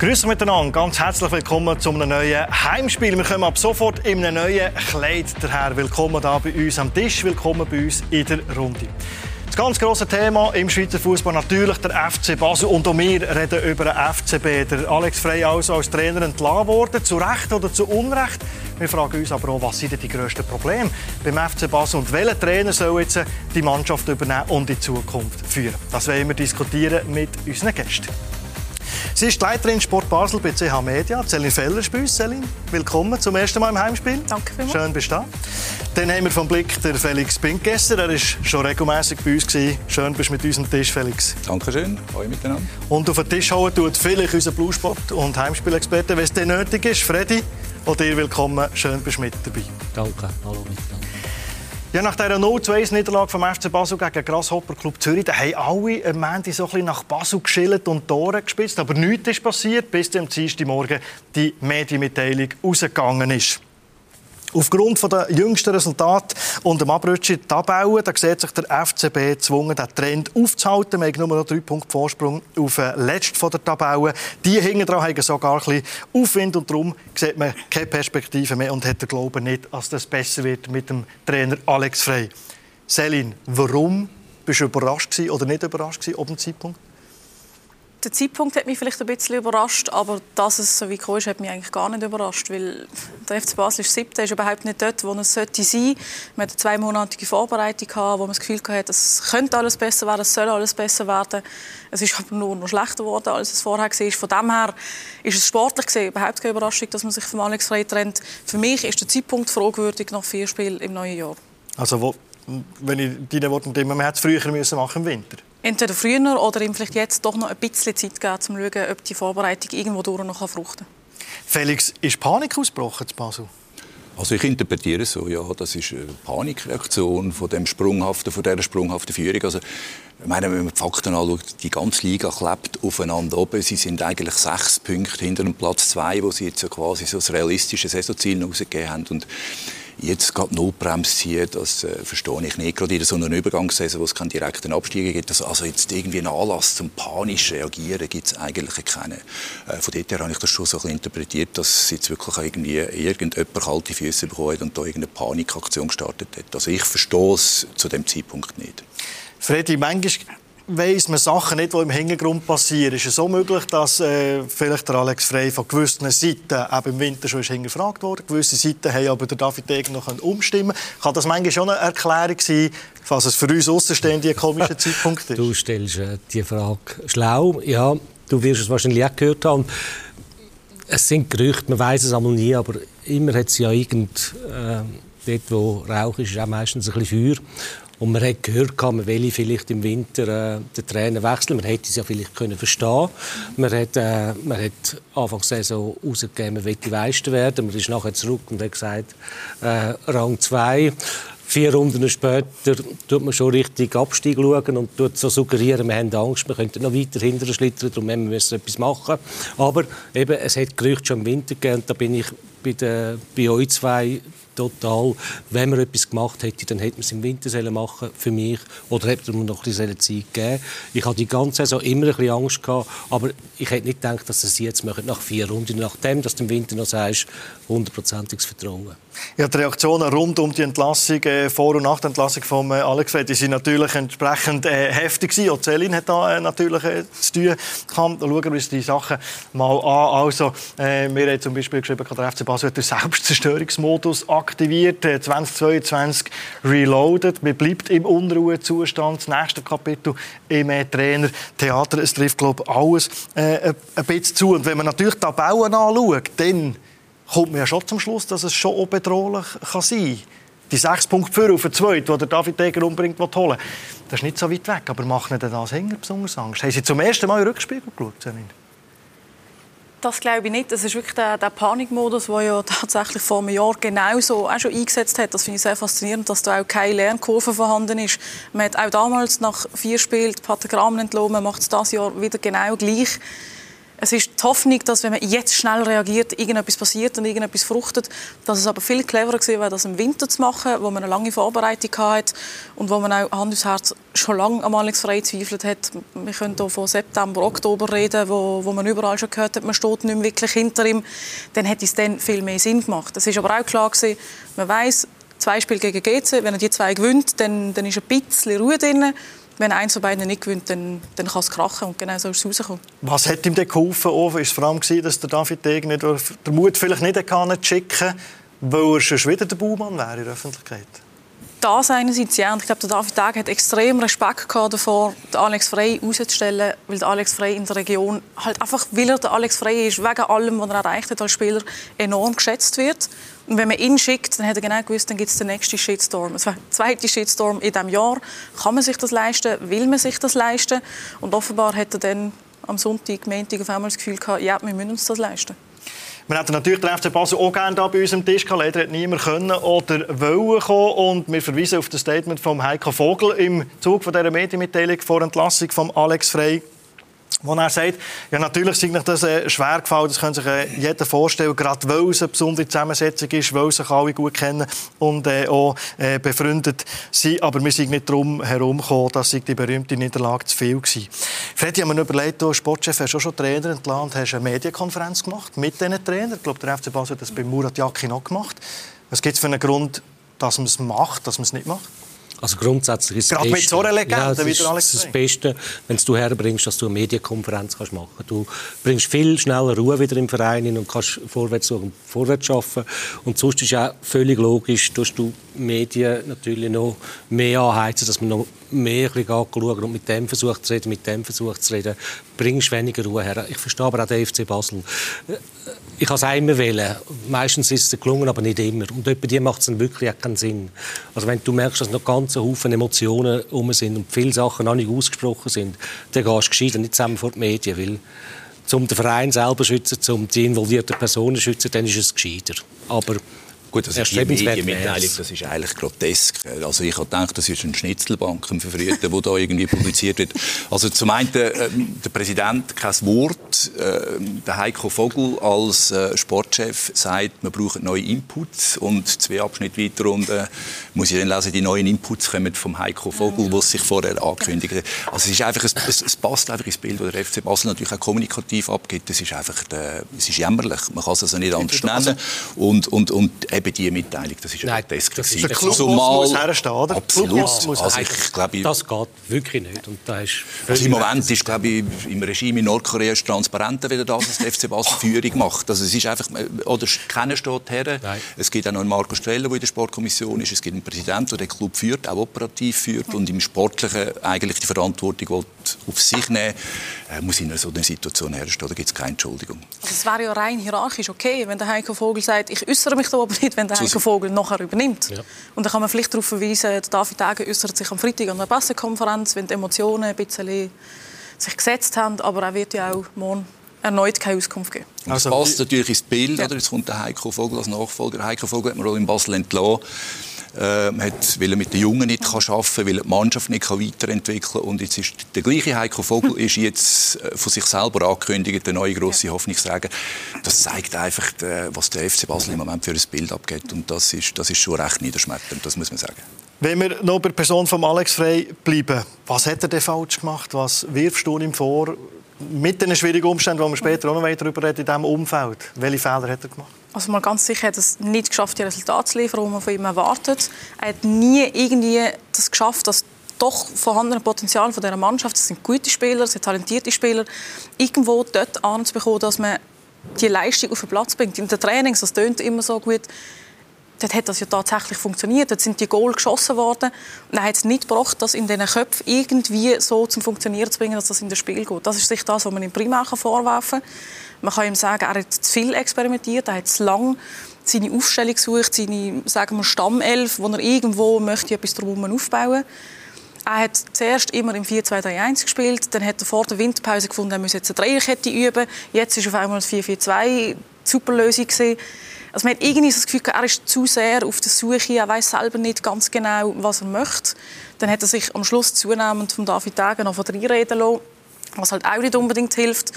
Grüß miteinander, ganz herzlich willkommen zu einem neuen Heimspiel. Wir kommen ab sofort in einem neuen Kleid daher. Willkommen hier bei uns am Tisch, willkommen bei uns in der Runde. Das ganz grosse Thema im Schweizer Fußball natürlich der FC Basel. Und auch wir reden über den FCB. Der Alex Frey also als Trainer entlassen worden, zu Recht oder zu Unrecht. Wir fragen uns aber auch, was sind die grössten Probleme beim FC Basel und welcher Trainer soll jetzt die Mannschaft übernehmen und in Zukunft führen. Das wollen wir diskutieren mit unseren Gästen. Sie ist Leiterin Sport Basel bei CH Media. Celine Feller ist bei uns. Celine, willkommen zum ersten Mal im Heimspiel. Danke vielmals. Schön, bist du da. Dann haben wir vom Blick der Felix Pinkgesser. Er war schon regelmäßig bei uns. Schön, bist du mit uns am Tisch, Felix. Dankeschön. Hallo miteinander. Und auf den Tisch hauen tut vielleicht unser Bluesport- und Heimspielexperte, wenn es dir nötig ist. Freddy, auch dir willkommen. Schön, bist du mit dabei. Danke. Hallo miteinander. Ja, nach dieser 0-2-Niederlage vom FC Basel gegen Grasshopper Club Zürich, da haben alle am Ende so ein bisschen nach Basel geschillt und Tore gespitzt. Aber nichts ist passiert, bis am Dienstagmorgen die Medienmitteilung rausgegangen ist. Aufgrund der jüngsten Resultate und dem Abrutschen in die Tabelle, da sieht sich der FCB gezwungen, den Trend aufzuhalten. Wir haben nur noch drei Punkte Vorsprung auf den letzten von der Tabelle. Die hinten dran haben sogar ein bisschen Aufwind und darum sieht man keine Perspektive mehr und hat den Glauben nicht, dass das besser wird mit dem Trainer Alex Frey. Selin, warum bist du überrascht oder nicht überrascht ob dem Zeitpunkt? Der Zeitpunkt hat mich vielleicht ein bisschen überrascht, aber dass es so wie gekommen ist, hat mich eigentlich gar nicht überrascht, weil der FC Basel ist siebter, ist überhaupt nicht dort, wo es sollte sein. Man hat eine zweimonatige Vorbereitung gehabt, wo man das Gefühl hatte, es könnte alles besser werden, es soll alles besser werden. Es ist aber nur noch schlechter geworden, als es vorher war. Von dem her ist es sportlich gesehen überhaupt keine Überraschung, dass man sich von Alex Frey trennt. Für mich ist der Zeitpunkt fragwürdig nach vier Spielen im neuen Jahr. Also wo, wenn ich deine Worte nehme, man hätte es früher müssen machen im Winter entweder früher oder ihm vielleicht jetzt doch noch ein bisschen Zeit geben, um zu schauen, ob die Vorbereitung irgendwo durch noch fruchten kann. Felix, ist Panik ausgebrochen in Basel? Also ich interpretiere es so, ja, das ist eine Panikreaktion von dem sprunghaften, von dieser sprunghaften Führung. Also, ich meine, wenn man die Fakten anschaut, die ganze Liga klebt aufeinander oben. Sie sind eigentlich sechs Punkte hinter dem Platz zwei, wo sie jetzt ja quasi so das realistische Saisonziel rausgegeben haben. Und jetzt gerade Notbremse ziehen, das äh, verstehe ich nicht. Gerade in so einer Übergangssaison, wo es keinen direkten Abstieg gibt. Also, also jetzt irgendwie einen Anlass zum panisch reagieren gibt es eigentlich keinen. Äh, von dort her habe ich das schon so ein interpretiert, dass jetzt wirklich irgendwie irgendjemand kalte Füße bekommen hat und da irgendeine Panikaktion gestartet hat. Also ich verstehe es zu dem Zeitpunkt nicht. Freddy, manchmal weiss man Sachen nicht, die im Hintergrund passieren. Ist es so möglich, dass äh, vielleicht der Alex Frey von gewissen Seiten eben im Winter schon hingefragt wurde? Gewisse Seiten haben aber der David Degen noch umstimmen Kann das manchmal schon eine Erklärung sein, falls es für uns Außenstehende ein komischer Zeitpunkt ist? Du stellst äh, die Frage schlau. Ja, du wirst es wahrscheinlich auch gehört haben. Es sind Gerüchte, man weiß es einmal nie, aber immer hat es ja irgend... Äh, dort, wo Rauch ist, ist auch meistens ein bisschen Feuer. Und man hat gehört, man will vielleicht im Winter äh, den Trainer wechseln. Man hätte es ja vielleicht können verstehen. Man hat, äh, man hat Anfang der Saison rausgegeben, man möchte Meister werden. Man ist nachher zurück und hat gesagt, äh, Rang 2. Vier Runden später tut man schon richtig Abstieg schauen und tut so suggerieren, wir haben Angst, wir könnten noch weiter hinterher schlittern, darum müssen wir etwas machen. Aber eben, es hat Gerüchte schon im Winter gegeben und da bin ich bei, den, bei euch zwei total. Wenn man etwas gemacht hätte, dann hätte man es im Winter machen für mich. Oder hätte man noch ein bisschen Zeit gegeben. Ich hatte die ganze Saison immer ein bisschen Angst gehabt, aber ich hätte nicht gedacht, dass sie es jetzt machen, nach vier Runden. Nachdem, dass du im Winter noch sagst, hundertprozentiges Vertrauen. Ja, die Reaktionen rund um die Entlassung, äh, vor und nach der Entlassung von äh, Alex Fred, sind natürlich entsprechend äh, heftig gewesen. Auch Celine hat da äh, natürlich äh, zu tun gehabt. Schauen wir uns die Sachen mal an. Also, äh, wir haben zum Beispiel geschrieben, der FC Basel hat den Selbstzerstörungsmodus aktiviert, 2022 äh, reloaded. Man bleibt im Unruhezustand. Das nächste Kapitel im äh, Trainer Theater. Es trifft, glaube ich, alles äh, ein bisschen zu. Und wenn man natürlich die Tabellen anschaut, dann kommt man ja schon zum Schluss, dass es schon auch bedrohlich kann sein kann. Die sechs Punkte für auf den zweiten, der David Deger unbedingt holen das ist nicht so weit weg. Aber macht nicht das Hänger besonders Angst? Haben Sie zum ersten Mal in Rückspiegel geschaut? Das glaube ich nicht. Das ist wirklich der, der Panikmodus, der ja tatsächlich vor einem Jahr genauso auch schon eingesetzt hat. Das finde ich sehr faszinierend, dass da auch keine Lernkurve vorhanden ist. Man hat auch damals nach vier Spielen Rahmen entlohnt, man macht es dieses Jahr wieder genau gleich Es ist die Hoffnung, dass wenn man jetzt schnell reagiert, irgendetwas passiert und irgendetwas fruchtet. Dass es aber viel cleverer gewesen wäre, das im Winter zu machen, wo man eine lange Vorbereitung hatte und wo man auch Hand aufs Herz schon lange am Frey zweifelt hat. Wir können hier von September, Oktober reden, wo, wo man überall schon gehört hat, man steht nicht mehr wirklich hinter ihm. Dann hätte es dann viel mehr Sinn gemacht. Es ist aber auch klar gewesen, man weiß, zwei Spiele gegen GC, wenn er die zwei gewinnt, dann, dann ist ein bisschen Ruhe drin wenn eins von beiden nicht gewinnt, dann, dann kann es krachen. Und genau so ist es rausgekommen. Was hat ihm denn geholfen? War es vor allem, dass der David Degen nicht, den Mut vielleicht nicht schicken weil er schon wieder der Baumann wäre in der Öffentlichkeit? Das einerseits, ja. Und ich glaube, der David Degen hat extrem Respekt gehabt davor, den Alex Frey auszustellen, weil der Alex Frey in der Region halt einfach, weil er der Alex Frey ist, wegen allem, was er erreicht hat als Spieler, enorm geschätzt wird. Und wenn man ihn schickt, dann hat er genau gewusst, dann gibt es den nächsten Shitstorm. Es der zweite Shitstorm in diesem Jahr. Kann man sich das leisten? Will man sich das leisten? Und offenbar hat er dann am Sonntag, Montag auf einmal das Gefühl gehabt, ja, wir müssen uns das leisten. Wir hätten natürlich den FC Basel auch gerne bei uns am Tisch gehabt. Leider hat niemand können oder wollen kommen. Und wir verweisen auf das Statement von Heiko Vogel im Zug von dieser Medienmitteilung vor Entlassung von Alex Frey wo er sagt, ja, natürlich ist das äh, schwer gefallen, das kann sich äh, jeder vorstellen, gerade weil es eine besondere Zusammensetzung ist, weil sich alle gut kennen und äh, auch äh, befreundet sind, aber wir sind nicht darum herumgekommen, dass die berühmte Niederlage zu viel war. Freddy, haben wir überlegt, du Sportchef hast auch schon Trainer entlassen und hast eine Medienkonferenz gemacht mit diesen Trainern. Ich glaube, der FC Basel hat das bei Murat Yakin auch gemacht. Was gibt es für einen Grund, dass man es macht, dass man es nicht macht? Also grundsätzlich ist Gerade mit so einer Legende, ja, ist Alex das Beste, wenn du herbringst, dass du eine Medienkonferenz kannst machen kannst. Du bringst viel schneller Ruhe wieder im Verein und kannst vorwärts suchen, vorwärts arbeiten. Und sonst ist auch völlig logisch, dass du Medien natürlich noch mehr anheizen, dass man noch mehr anschauen und mit dem versucht zu reden, mit dem versucht zu reden, bringst weniger Ruhe her. Ich verstehe aber auch den FC Basel. Ich kann es immer wählen. Meistens ist es gelungen, aber nicht immer. Und bei dir macht es dann wirklich auch keinen Sinn. Also wenn du merkst, dass noch ganz Haufen Emotionen herum sind und viele Sachen noch nicht ausgesprochen sind, dann gehst du gescheiter nicht zusammen vor die Medien, weil um den Verein selber zu schützen, um die involvierten Personen zu schützen, dann ist es gescheiter. Aber Gut, das ist die Medienmitteilung, das ist eigentlich grotesk. Also ich habe gedacht, das ist ein Schnitzelbank, ein Verfrühter, der da irgendwie publiziert wird. Also zum einen, äh, der Präsident, kein Wort. Äh, der Heiko Vogel als äh, Sportchef sagt, wir brauchen neue Inputs. Und zwei Abschnitte weiter unten muss ich dann lesen, die neuen Inputs kommen vom Heiko Vogel, was sich vorher angekündigt hat. Also es, ist einfach, es, es, passt einfach ins Bild, das der FC Basel natürlich auch kommunikativ abgibt. Es ist einfach, der, es ist jämmerlich. Man kann es also nicht anders nennen. Und, und, und eben diese Mitteilung, das ist Nein, grotesk. Das ist der Club Zumal, muss herstehen, oder? Absolut. Ja, muss also ich, glaube, das geht wirklich nicht. Und da ist also Im Moment ist, glaube ich, im Regime in Nordkorea ist transparenter, wie das, was der FC Basel Führung macht. Also es ist einfach, oder keiner steht her. Nein. Es gibt auch noch einen Marco Streller, der in der Sportkommission ist. Es gibt einen Präsidenten, der den Club führt, auch operativ führt und im Sportlichen eigentlich die Verantwortung auf sich nehmen äh, muss in so einer Situation herstellen. Da gibt es keine Entschuldigung. Also es wäre ja rein hierarchisch okay, wenn der Heiko Vogel sagt, ich äußere mich da aber nicht, wenn der Heiko Vogel nachher übernimmt. Ja. Und dann kann man vielleicht darauf verweisen, David Degen äußert sich am Freitag an einer Pressekonferenz, wenn die Emotionen ein bisschen sich gesetzt haben, aber er wird ja auch morgen erneut keine Auskunft geben. Also, das passt natürlich ins Bild. Ja. Oder? Jetzt kommt der Heiko Vogel als Nachfolger. Heiko Vogel hat man auch in Basel entlassen. Äh, hat, weil er mit den Jungen nicht kann arbeiten kann, weil er die Mannschaft nicht kann weiterentwickeln kann. Und jetzt ist der gleiche Heiko Vogel ist jetzt äh, von sich selber angekündigt, der neue grosse. Hoffnungsträger. Das zeigt einfach, was der FC Basel im Moment für ein Bild abgeht. Und das ist, das ist schon recht niederschmetternd, das muss man sagen. Wenn wir noch bei der Person von Alex Frey bleiben, was hat er denn falsch gemacht? Was wirfst du ihm vor? Mit den schwierigen Umständen, wo wir später auch noch darüber reden, in diesem Umfeld. Welche Fehler hat er gemacht? Also mal ganz sicher hat es nicht geschafft, die Resultate zu liefern, die man von ihm erwartet. Er hat nie irgendwie das geschafft, dass doch vorhandene Potenzial von dieser Mannschaft, das sind gute Spieler, das sind talentierte Spieler, irgendwo dort anzubekommen, dass man die Leistung auf den Platz bringt. In den Trainings, das tönt immer so gut, dort hat das ja tatsächlich funktioniert. Dort sind die Goal geschossen worden. Und er hat es nicht gebracht, das in diesen Köpfen irgendwie so zum Funktionieren zu bringen, dass das in das Spiel geht. Das ist sich das, was man ihm primär vorwerfen kann. Man kann ihm sagen, er hat zu viel experimentiert, er hat zu lang seine Aufstellung gesucht, seine sagen wir, Stammelf, wo er irgendwo möchte etwas drumherum aufbauen er hat zuerst immer im 4-2-3-1 gespielt, dann hat er vor der Winterpause gefunden, er müsse jetzt eine Dreierkette üben. Jetzt ist auf einmal das 4-4-2 die super Lösung gewesen. Also man hat irgendwie das Gefühl, er ist zu sehr auf der Suche, er weiß selber nicht ganz genau, was er möchte. Dann hat er sich am Schluss zunehmend von David Degen noch von reinreden lassen, was halt auch nicht unbedingt hilft.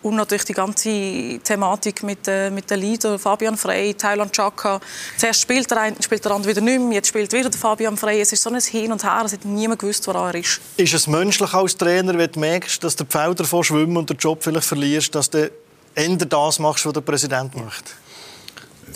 Und natürlich die ganze Thematik mit, äh, mit den Leadern, Fabian Frey, Thailand Chaka. Zuerst spielt der eine, spielt der andere wieder nicht mehr, jetzt spielt wieder der Fabian Frey. Es ist so ein Hin und Her, es hat niemand gewusst, wo er ist. Ist es menschlich als Trainer, wenn du merkst, dass der Pfeil davon schwimmen und den Job vielleicht verlierst, dass du eher das machst, was der Präsident macht?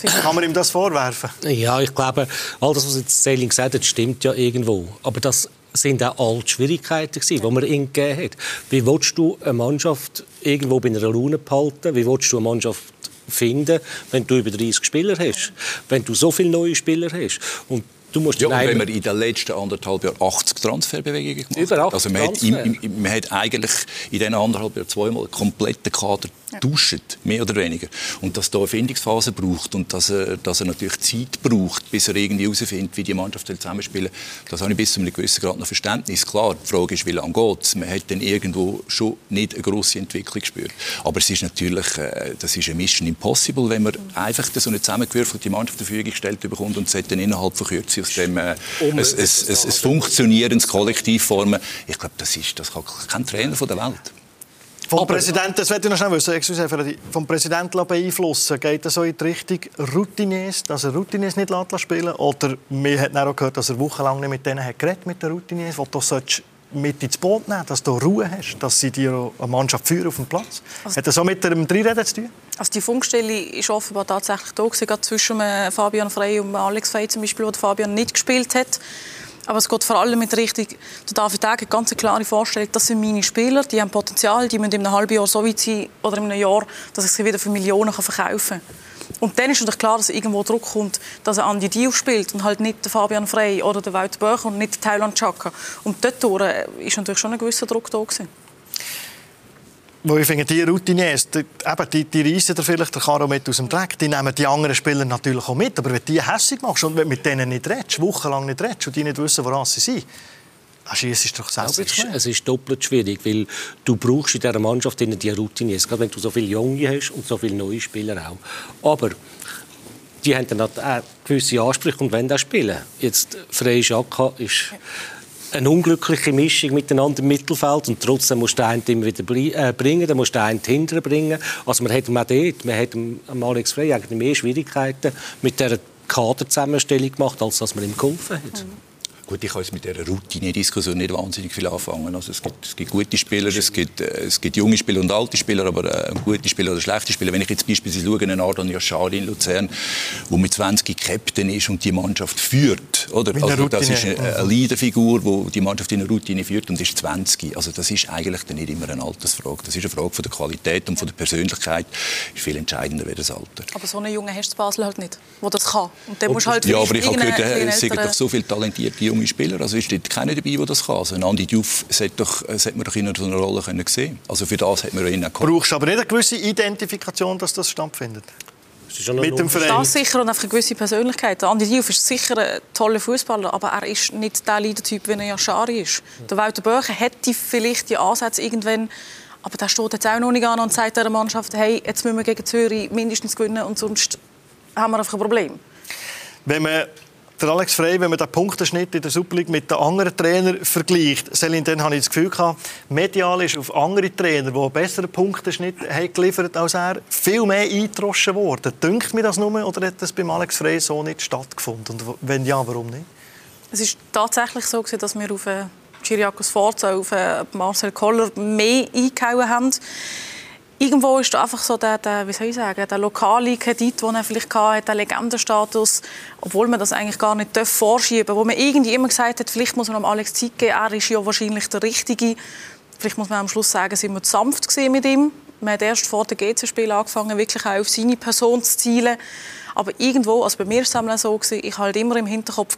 Kann man ihm das vorwerfen? Ja, ich glaube, all das, was jetzt Selling gesagt hat, stimmt ja irgendwo. Aber das sind auch all die Schwierigkeiten, die man ihm gegeben hat. Wie willst du eine Mannschaft irgendwo bei einer Laune behalten? Wie willst du eine Mannschaft finden, wenn du über 30 Spieler hast? Wenn du so viele neue Spieler hast? Und Du musst ja, wenn man in den letzten anderthalb Jahren 80 Transferbewegungen gemacht 80 also man hat, im, im, man hat eigentlich in diesen anderthalb Jahren zweimal einen kompletten Kader ja. mehr oder weniger. Und dass da eine Findungsphase braucht und dass er, dass er natürlich Zeit braucht, bis er irgendwie herausfindet, wie die Mannschaft zusammenspielen das habe ich bis zu einem gewissen Grad noch Verständnis. Klar, die Frage ist, wie lange geht es? Man hat dann irgendwo schon nicht eine grosse Entwicklung gespürt. Aber es ist natürlich, äh, das ist eine Mission impossible, wenn man einfach so eine zusammengewürfelte Mannschaft zur Verfügung gestellt bekommt und sollte dann innerhalb von Kürze aus dem äh, ein, ein, ein, ein funktionierendes Kollektiv formen. Ich glaube, das, ist, das kann kein Trainer von der Welt. Vom Präsidenten, das ich noch schnell wissen, excuse, vom Präsidenten beeinflussen, geht das so in die Richtung Routiniers, dass er Routiniers nicht spielen lässt? Oder man hat auch gehört, dass er wochenlang nicht mit denen hat geredet, mit den Routiniers, die du mit ins Boot nehmen dass du Ruhe hast, dass sie dir eine Mannschaft führen auf dem Platz. Also, hat das so mit dem Dreireden zu tun? Also die Funkstelle ist offenbar tatsächlich da gewesen, zwischen äh, Fabian Frey und Alex Frey zum Beispiel, wo Fabian nicht gespielt hat. Aber es geht vor allem mit Richtung, der David Egger, ganz eine klare Vorstellung, das sind meine Spieler, die haben Potenzial, die müssen in einem halben Jahr so weit sein oder in einem Jahr, dass ich sie wieder für Millionen verkaufen kann. Und dann ist natürlich klar, dass irgendwo Druck kommt, dass er Andi Diouf spielt und halt nicht der Fabian Frey oder der Wout Böcher und nicht der Thailand Chaka. Und dort war natürlich schon ein gewisser Druck da. Gewesen. Wo ich finde, die Routiniers, die, eben, die, die reissen dir vielleicht den Karo mit aus dem Dreck. Die nehmen die anderen Spieler natürlich auch mit. Aber wenn du die hässlich machst und mit denen nicht redest, wochenlang nicht redest und die nicht wissen, woran sie sind, ist doch selbst es, ist, es ist doppelt schwierig, weil du brauchst in dieser Mannschaft die Routiniers, gerade wenn du so viele Junge hast und so viele neue Spieler auch. Aber die haben dann auch gewisse Ansprüche und wollen auch spielen. Jetzt Frey Jacka ist eine unglückliche Mischung miteinander im Mittelfeld und trotzdem musst du einen immer wieder äh, bringen, dann musst du einen hinterher bringen. Also man hat auch dort, man hat am Alex Frey eigentlich mehr Schwierigkeiten mit der Kaderzusammenstellung gemacht, als dass man ihm geholfen hat. Mhm. Gut, ich kann jetzt mit dieser Routine-Diskussion nicht wahnsinnig viel anfangen. Also es, gibt, es gibt gute Spieler, es gibt, äh, es gibt junge Spieler und alte Spieler, aber äh, gute Spieler oder schlechte Spieler. Wenn ich jetzt beispielsweise schaue, einen Ardon Yashari in Luzern, der mit 20 Captain ist und die Mannschaft führt, oder? Also, das ist eine, eine Leaderfigur, die die Mannschaft in eine Routine führt und ist 20. Also das ist eigentlich dann nicht immer eine Altersfrage. Das ist eine Frage von der Qualität und von der Persönlichkeit. Das ist viel entscheidender als das Alter. Aber so einen Jungen hast du Basel halt nicht, der das kann. Und der muss halt ja, aber ich habe gehört, es sind doch so viele talentierte junge Spieler. Also ist dort keiner dabei, der das kann. Also ein Andi Diouf sollte, doch, sollte man doch in so einer Rolle können sehen Also für das hat man ihn auch Brauchst du aber nicht eine gewisse Identifikation, dass das stattfindet? Mit dem Verein. Das sicher und einfach eine gewisse Persönlichkeit. Andi Diouf ist sicher ein toller Fußballer, aber er ist nicht der Leadertyp, wie er Yashari ist. Der Walter Böcher hätte vielleicht die Ansätze irgendwann aber da steht jetzt auch noch nicht an und sagt der Mannschaft, hey, jetzt müssen wir gegen Zürich mindestens gewinnen und sonst haben wir einfach ein Problem. Wenn man der Alex Frey, wenn man den Punktenschnitt in der Super League mit den anderen Trainern vergleicht, Selin, dann habe ich das Gefühl gehabt, medial ist auf andere Trainer, die einen besseren Punktenschnitt haben geliefert als er, viel mehr eingetroschen worden. Dünkt mir das nur oder hat das beim Alex Frey so nicht stattgefunden? Und wenn ja, warum nicht? Es ist tatsächlich so, dass wir auf Chiriakos äh, Forza, auf äh, Marcel Koller mehr eingehauen haben irgendwo ist einfach so der, der, wie soll ich sagen, der lokale Kredit, den er vielleicht hatte, der Legendenstatus, obwohl man das eigentlich gar nicht vorschieben darf, wo man irgendwie immer gesagt hat, vielleicht muss man am Alex Zeit geben, er ist ja wahrscheinlich der Richtige. Vielleicht muss man am Schluss sagen, sind wir zu sanft mit ihm. Man hat erst vor dem GC-Spiel angefangen, wirklich auch auf seine Person zu zielen. Aber irgendwo, also bei mir war es so, ich hatte halt immer im Hinterkopf,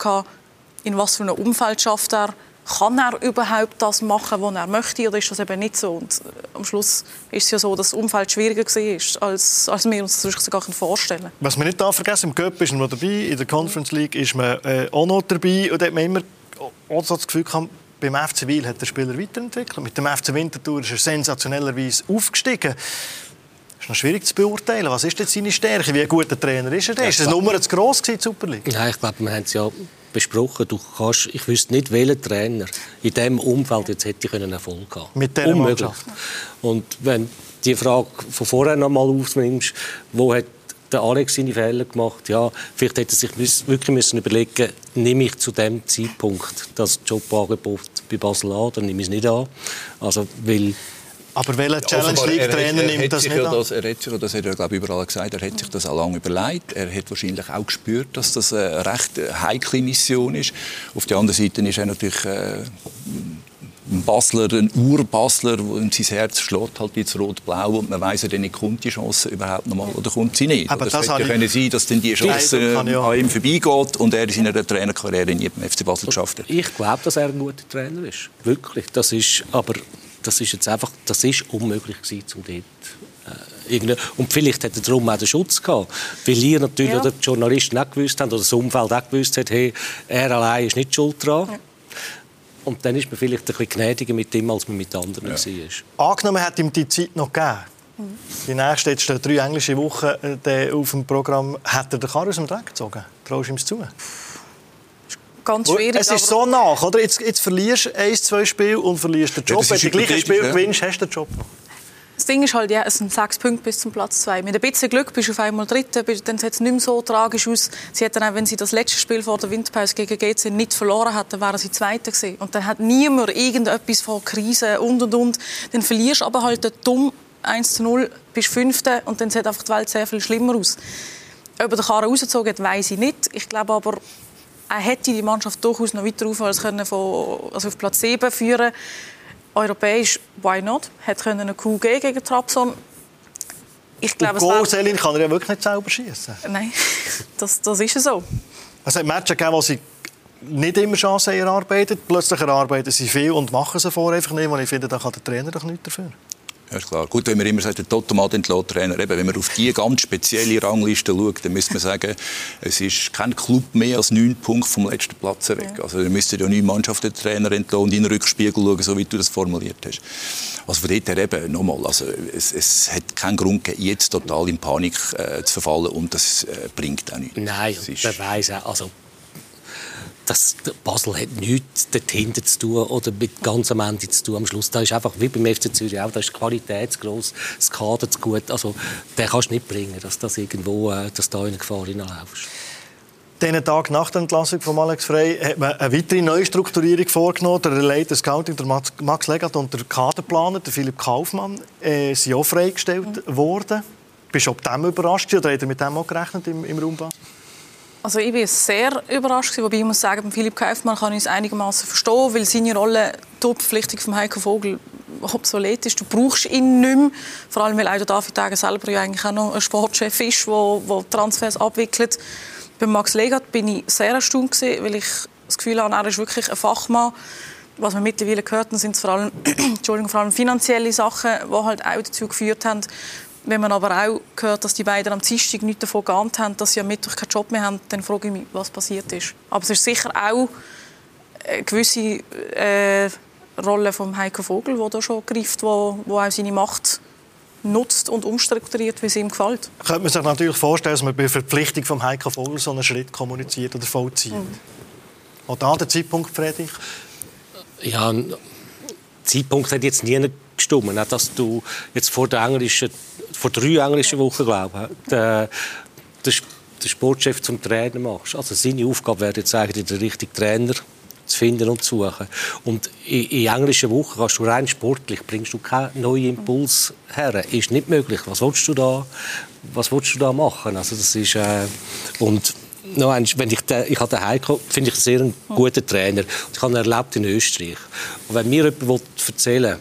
in was für einem Umfeld schafft er, kann er überhaupt das machen, was er möchte, oder ist das eben nicht so? Und äh, am Schluss ist es ja so, dass das Umfeld schwieriger war, als, als wir uns das sogar vorstellen können. Was man nicht da vergessen, im Cup ist man dabei, in der Conference League ist man äh, auch noch dabei und da hat man immer auch das Gefühl gehabt, beim FC Wiel hat der Spieler weiterentwickelt. Mit dem FC Winterthur ist er sensationellerweise aufgestiegen. Es ist noch schwierig zu beurteilen. Was ist jetzt seine Stärke? Wie ein guter Trainer ist er? Ja, ist das Nummer zu gross gewesen, Super League? Ja, ich glaube, wir haben es ja besprochen. Du kannst, ich wüsste nicht, welcher Trainer in diesem Umfeld jetzt hätte können Erfolg haben Mit dieser Unmöglich. Und wenn die Frage von vorher noch mal aufnimmst, wo hat der Alex seine Fehler gemacht? Ja, vielleicht hätte er sich wirklich müssen überlegen, nehme ich zu dem Zeitpunkt das Jobangebot bei Basel an, oder nehme ich es nicht an. Also, weil aber welcher Challenge League-Trainer nimmt das nicht ja das, Er hat sich, das hat er glaube überall gesagt, er hat sich das auch lange überlegt. Er hat wahrscheinlich auch gespürt, dass das eine recht heikle Mission ist. Auf der anderen Seite ist er natürlich äh, ein Basler, ein Ur-Basler, und sein Herz schlägt halt jetzt rot-blau und man weiß ja dann nicht, kommt die Chance überhaupt noch mal oder kommt sie nicht. Aber das es hätte können sein, dass dann die Chance ja. an ihm vorbeigeht und er in seiner Trainerkarriere nie beim FC Basel geschafft hat. Ich glaube, dass er ein guter Trainer ist. Wirklich. Das ist, aber das ist jetzt einfach, das ist unmöglich gewesen, um dort äh, und vielleicht hat er darum auch den Schutz gehabt, weil ihr natürlich ja. oder die Journalisten auch gewusst haben oder das Umfeld auch gewusst hat, hey, er allein ist nicht schuld dran. Ja. Und dann ist man vielleicht ein bisschen gnädiger mit ihm, als man mit anderen ja. war. Angenommen hat ihm die Zeit noch gegeben. Mhm. Die nächste, jetzt drei englische Wochen äh, auf dem Programm. Hat er den Karren aus dem Dreck gezogen? Traust du ihm zu? Ganz schwierig. Es ist so nach, oder? Jetzt, jetzt verlierst du ein, zwei Spiele und verlierst den Job. Ja, Wenn du gleiche Spiel ja. gewinnst, hast du den Job noch. Das Ding ist halt, ja, es sind sechs Punkte bis zum Platz zwei. Mit ein bisschen Glück bist du auf einmal Dritter, dann sieht es nicht mehr so tragisch aus. Sie hätten auch, wenn sie das letzte Spiel vor der Winterpause gegen GC nicht verloren hätten, wären sie Zweiter gewesen. Und dann hat niemand irgendetwas von Krise und und und. Dann verlierst du aber halt dumm 1 zu 0, bist Fünfter und dann sieht einfach die Welt sehr viel schlimmer aus. Ob er den Karren rausgezogen hat, weiß ich nicht. Ich glaube aber, er hätte die Mannschaft durchaus noch weiter aufwärts können von, also auf Platz 7 führen Europäisch, why not? Hat können eine Kuh gegen Trabzon. Ich glaube, und Selin kann er ja wirklich nicht selber schießen. Nein, das, das ist so. Es hat Matches gegeben, wo sie nicht immer Chancen erarbeitet. Plötzlich erarbeiten sie viel und machen sie vor einfach nicht. Und ich finde, da kann der Trainer doch nichts dafür. Ja, ist klar. Gut, wenn man immer sagt, der Totomat entlässt Trainer, eben, wenn man auf diese ganz spezielle Rangliste schaut, dann müsste man sagen, es ist kein Club mehr als neun Punkte vom letzten Platz weg. Ja. Also, dann müsste ja neun Mannschaften Trainer entlassen und in den Rückspiegel schauen, so wie du das formuliert hast. Also von dort her eben, nochmal, also es, es hat keinen Grund gegeben, jetzt total in Panik äh, zu verfallen und das äh, bringt auch nichts. Nein, und man weiss auch, also das, Basel hat nichts dahinter zu tun oder mit ganz am Ende zu tun. Am Schluss, da ist einfach, wie beim FC Zürich auch, da ist die Qualität zu gross, das Kader zu gut. Also, den kannst du nicht bringen, dass, das irgendwo, äh, dass da in eine Gefahr hineinlaufst. Diesen Tag nach der Entlassung von Alex Frey hat man eine weitere Neustrukturierung vorgenommen. Der Leiter Scouting, der Max Legat und der Kaderplaner, der Philipp Kaufmann, äh, sind auch freigestellt mhm. worden. Bist du ab dem überrascht oder hat er mit dem auch gerechnet im, im Raum? Also ich bin sehr überrascht, wobei ich muss sagen, Philipp Kaufmann kann ich es einigermaßen verstehen, weil seine Rolle die Verpflichtung von Heiko Vogel obsolet ist. Du brauchst ihn nicht mehr, vor allem weil auch David Degen selber ja eigentlich auch noch ein Sportchef ist, der Transfers abwickelt. Bei Max Legat bin ich sehr erstaunt gewesen, weil ich das Gefühl habe, er ist wirklich ein Fachmann. Was wir mittlerweile gehört haben, sind vor allem, Entschuldigung, vor allem finanzielle Sachen, die halt auch dazu geführt haben, wenn man aber auch hört, dass die beiden am Dienstag nichts davon geahnt haben, dass sie am Mittwoch keinen Job mehr haben, dann frage ich mich, was passiert ist. Aber es ist sicher auch eine gewisse äh, Rolle von Heiko Vogel, die da schon greift, wo, wo auch seine Macht nutzt und umstrukturiert, wie es ihm gefällt. Könnte man sich natürlich vorstellen, dass man bei Verpflichtung von Heiko Vogel so einen Schritt kommuniziert oder vollzieht. Mhm. Und da der Zeitpunkt, Friedrich? Ja, Zeitpunkt hat jetzt nie gestimmt. Dass du jetzt vor der englischen vor drei englischen Wochen, glaube ich, den, den Sportchef zum Trainer machst. Also seine Aufgabe wäre jetzt eigentlich, den richtigen Trainer zu finden und zu suchen. Und in, in englischen Wochen kannst du rein sportlich, bringst du keinen neuen Impuls her. Ist nicht möglich. Was willst du da, was willst du da machen? Also das ist, äh, und noch eins, wenn ich, den, ich habe den Heiko, finde ich sehr einen guten Trainer. Ich habe ihn erlebt in Österreich. Und wenn mir jemand erzählen will,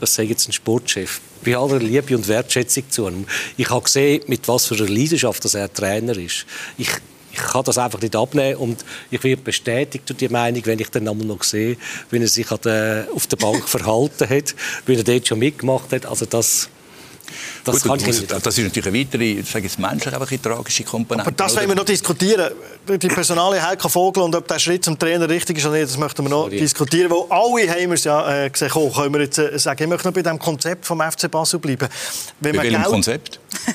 das sei jetzt ein Sportchef, bei aller Liebe und Wertschätzung zu ihm. Ich habe gesehen, mit was für einer Leidenschaft dass er Trainer ist. Ich, ich kann das einfach nicht abnehmen und ich werde bestätigt durch die Meinung, wenn ich dann einmal noch sehe, wie er sich auf der Bank verhalten hat, wie er dort schon mitgemacht hat. Also das, das, Gut, muss, das ist natürlich eine weitere, sage jetzt menschlich einfach eine tragische Komponente. Aber das wollen wir noch diskutieren. Die Personalie Heiko Vogel und ob der Schritt zum Trainer richtig ist oder nicht, das möchten wir noch Sorry. diskutieren. Weil alle haben es ja äh, gesehen, oh, können wir jetzt äh, sagen, ich möchte noch bei dem Konzept vom FC Basel bleiben. Wenn bei welchem Geld, Konzept?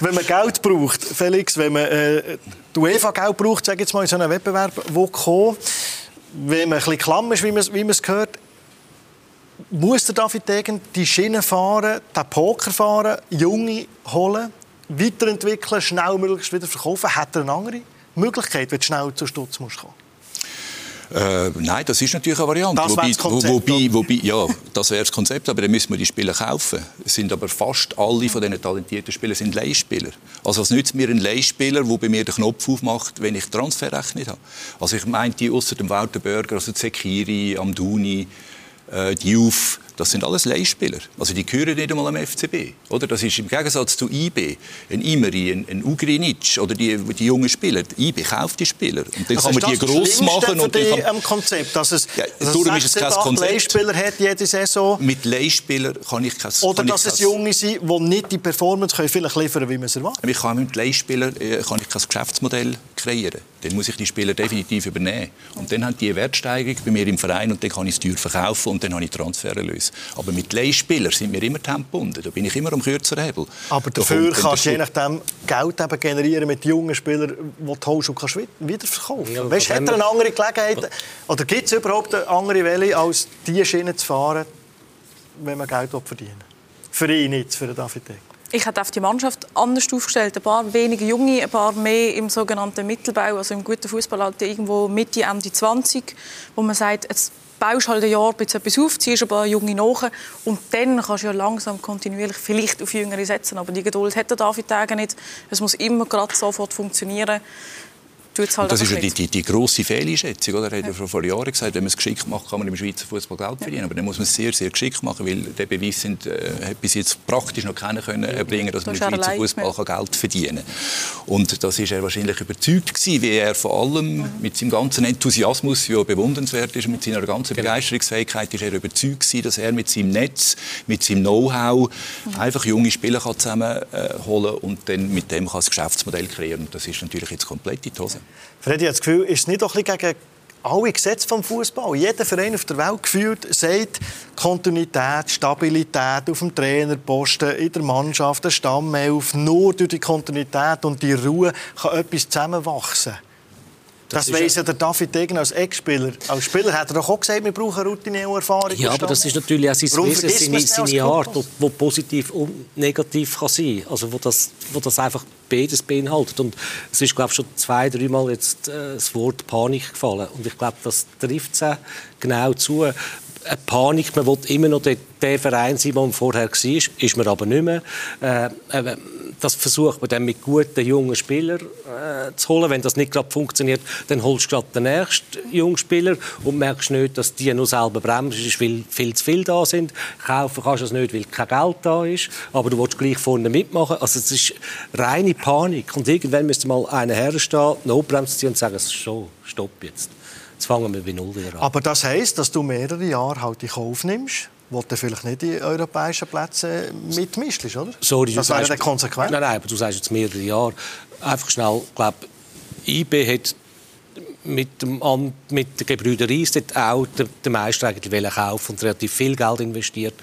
wenn man Geld braucht, Felix, wenn man äh, die UEFA Geld braucht, sage jetzt mal in so einem Wettbewerb, wo kommt, wenn man ein bisschen klamm ist, wie man es gehört, muss der David Degen die Schiene fahren, den Poker fahren, Junge holen, weiterentwickeln, schnell möglichst wieder verkaufen? Hat er eine andere Möglichkeit, wenn du schnell zu Stutz musst kommen? Äh, nein, das ist natürlich eine Variante. Das wobei, Konzept, wobei, wobei, ja, das wäre das Konzept, aber dann müssen wir die Spieler kaufen. Es sind aber fast alle von diesen talentierten Spielern sind Leihspieler. Also was nützt mir ein Leihspieler, der bei mir den Knopf aufmacht, wenn ich Transferrecht nicht habe? Also ich meinte, außer dem Walter Burger, also Zekiri, Amduni, äh, Diouf, das sind alles Leihspieler. Also die gehören nicht einmal am FCB. Oder? Das ist im Gegensatz zu IB, ein Imeri, ein, ein Ugrinic oder die, die jungen Spieler. Die IB kauft die Spieler. Und dann also kann man die gross machen. Und dann kann... am Konzept, dass es, ja, dass darum ist es kein Konzept. Leihspieler hat jede Saison. Mit Leihspielern kann ich kein Oder dass es Junge sind, die nicht die Performance können vielleicht liefern wie man es erwartet. Ich kann mit Leihspielern äh, kann ich kein Geschäftsmodell kreieren. Dann muss ich die Spieler definitiv übernehmen. Und dann haben die eine Wertsteigerung bei mir im Verein und dann kann ich es teuer verkaufen und dann habe ich Transfererlöse. Aber mit Leihspielern sind wir immer tempgebunden. Da bin ich immer am kürzeren Hebel. Aber dafür kannst du je nachdem Geld eben generieren mit jungen Spielern, die du holst und kannst wiederverkaufen. Ja, weißt, hat er eine andere Gelegenheit? Oder gibt es überhaupt eine andere Welle, als diese Schiene zu fahren, wenn man Geld verdienen will? Für ihn nicht, für den David Deck. Ich hätte auf die Mannschaft anders aufgestellt. Ein paar weniger Junge, ein paar mehr im sogenannten Mittelbau, also im guten Fußballalter irgendwo Mitte, Ende 20, wo man sagt, jetzt baust halt ein Jahr etwas auf, ziehst ein paar Junge nach und dann kannst du ja langsam kontinuierlich vielleicht auf Jüngere setzen. Aber die Geduld hat der David Tage nicht. Es muss immer gerade sofort funktionieren. Halt das ist ja die, die, die grosse Fehleinschätzung. Oder? Er hat ja. vor, vor Jahren gesagt, wenn man es geschickt macht, kann man im Schweizer Fußball Geld verdienen. Ja. Aber dann muss man es sehr, sehr geschickt machen, weil der Beweis sind, äh, hat bis jetzt praktisch noch keiner können erbringen, dass man im Schweizer Fußball Geld verdienen kann. Und das ist er wahrscheinlich überzeugt gewesen, wie er vor allem mit seinem ganzen Enthusiasmus, der bewundernswert ist, mit seiner ganzen genau. Begeisterungsfähigkeit, ist er überzeugt gewesen, dass er mit seinem Netz, mit seinem Know-how einfach junge Spieler kann zusammenholen kann und dann mit dem kann das Geschäftsmodell kreieren. Und das ist natürlich jetzt komplett in die Hose. Freddy hat das Gefühl, ist es nicht doch ein bisschen gegen alle Gesetze vom Fußball. Jeder Verein auf der Welt gefühlt sagt Kontinuität, Stabilität auf dem Trainerposten, in der Mannschaft, der Stammelf. Nur durch die Kontinuität und die Ruhe kann etwas zusammenwachsen. Das, das weiss ja der David Degen als Ex-Spieler. Als Spieler hat er doch auch gesagt, wir brauchen Routine und Erfahrung. Ja, aber das ist natürlich auch sein Wesen, seine, seine Art, die positiv und negativ kann sein kann. Also wo das, wo das einfach beides beinhaltet. Und es ist, glaube ich, schon zwei, dreimal jetzt äh, das Wort Panik gefallen. Und ich glaube, das trifft es genau zu. Eine Panik, man will immer noch der, der Verein sein, der man vorher war, ist man aber nicht mehr. Äh, äh, das versucht man dann mit guten jungen Spielern äh, zu holen. Wenn das nicht gerade funktioniert, dann holst du gerade den nächsten jungen Spieler und merkst nicht, dass die nur selber bremsen, weil viel zu viel da sind. Kaufen kannst du es nicht, weil kein Geld da ist, aber du willst gleich vorne mitmachen. Also es ist reine Panik. Und irgendwann müsste mal einer herstehen, Notbremse ziehen und sagen, so, stopp jetzt. Jetzt fangen wir bei Null wieder an. Aber das heisst, dass du mehrere Jahre halt in Kauf nimmst, wo du vielleicht nicht die europäischen Plätze mitmischst, oder? Sorry, das wäre dann konsequent. Nein, nein, aber du sagst jetzt mehrere Jahre. Einfach schnell, ich glaube, IB hat mit, dem, mit der Gebrüder Reis auch den, den Meister eigentlich kaufen und relativ viel Geld investiert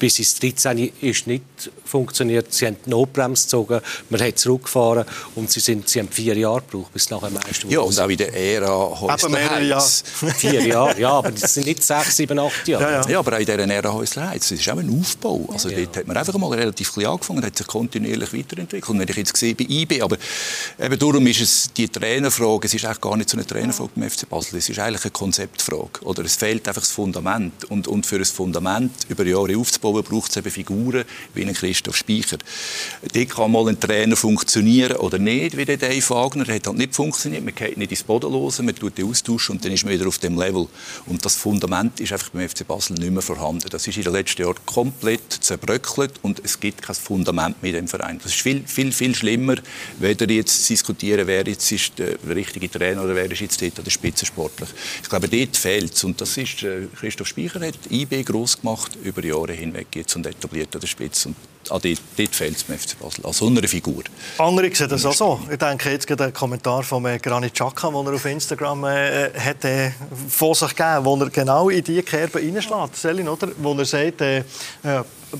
bis ins 13 ist nicht funktioniert. Sie haben die Notbremse gezogen, man hat zurückgefahren und sie, sind, sie haben vier Jahre gebraucht, bis nachher Meister Ja, und auch in der Ära Häusler Jahre. Vier Jahre, ja, aber das sind nicht sechs, sieben, acht Jahre. Ja, ja. ja aber auch in dieser Ära Häusler das ist auch ein Aufbau. Also ja. dort hat man einfach mal relativ klein angefangen, hat sich kontinuierlich weiterentwickelt. Und wenn ich jetzt sehe bei IB, aber eben darum ist es die Trainerfrage, es ist eigentlich gar nicht so eine Trainerfrage beim FC Basel, es ist eigentlich eine Konzeptfrage. Oder es fehlt einfach das Fundament. Und, und für ein Fundament über Jahre aufzubauen, braucht es eben Figuren wie einen Christoph Speicher. Die kann mal ein Trainer funktionieren oder nicht, wie der Dave Wagner. Er hat halt nicht funktioniert. Man geht nicht ins Bodenlose, man tut den Austausch und dann ist man wieder auf dem Level. Und das Fundament ist einfach beim FC Basel nicht mehr vorhanden. Das ist in den letzten Jahren komplett zerbröckelt und es gibt kein Fundament mit dem Verein. Das ist viel, viel, viel schlimmer, weder jetzt zu diskutieren, wer jetzt ist der richtige Trainer oder wer ist jetzt dort der Spitzensportler. Ich glaube, dort fehlt es. Und das ist, äh, Christoph Speicher hat IB groß gemacht über Jahre hinweg weg jetzt und etabliert an der Spitze. Und an dort, dort fehlt es beim FC Basel, als so eine Figur. Andere sehen das auch so. Ich denke jetzt gerade einen Kommentar von äh, Granit Xhaka, den er auf Instagram äh, hat, äh, vor sich gegeben wo er genau in diese Kerbe reinschlägt. Selin, oder? Wo er sagt, äh,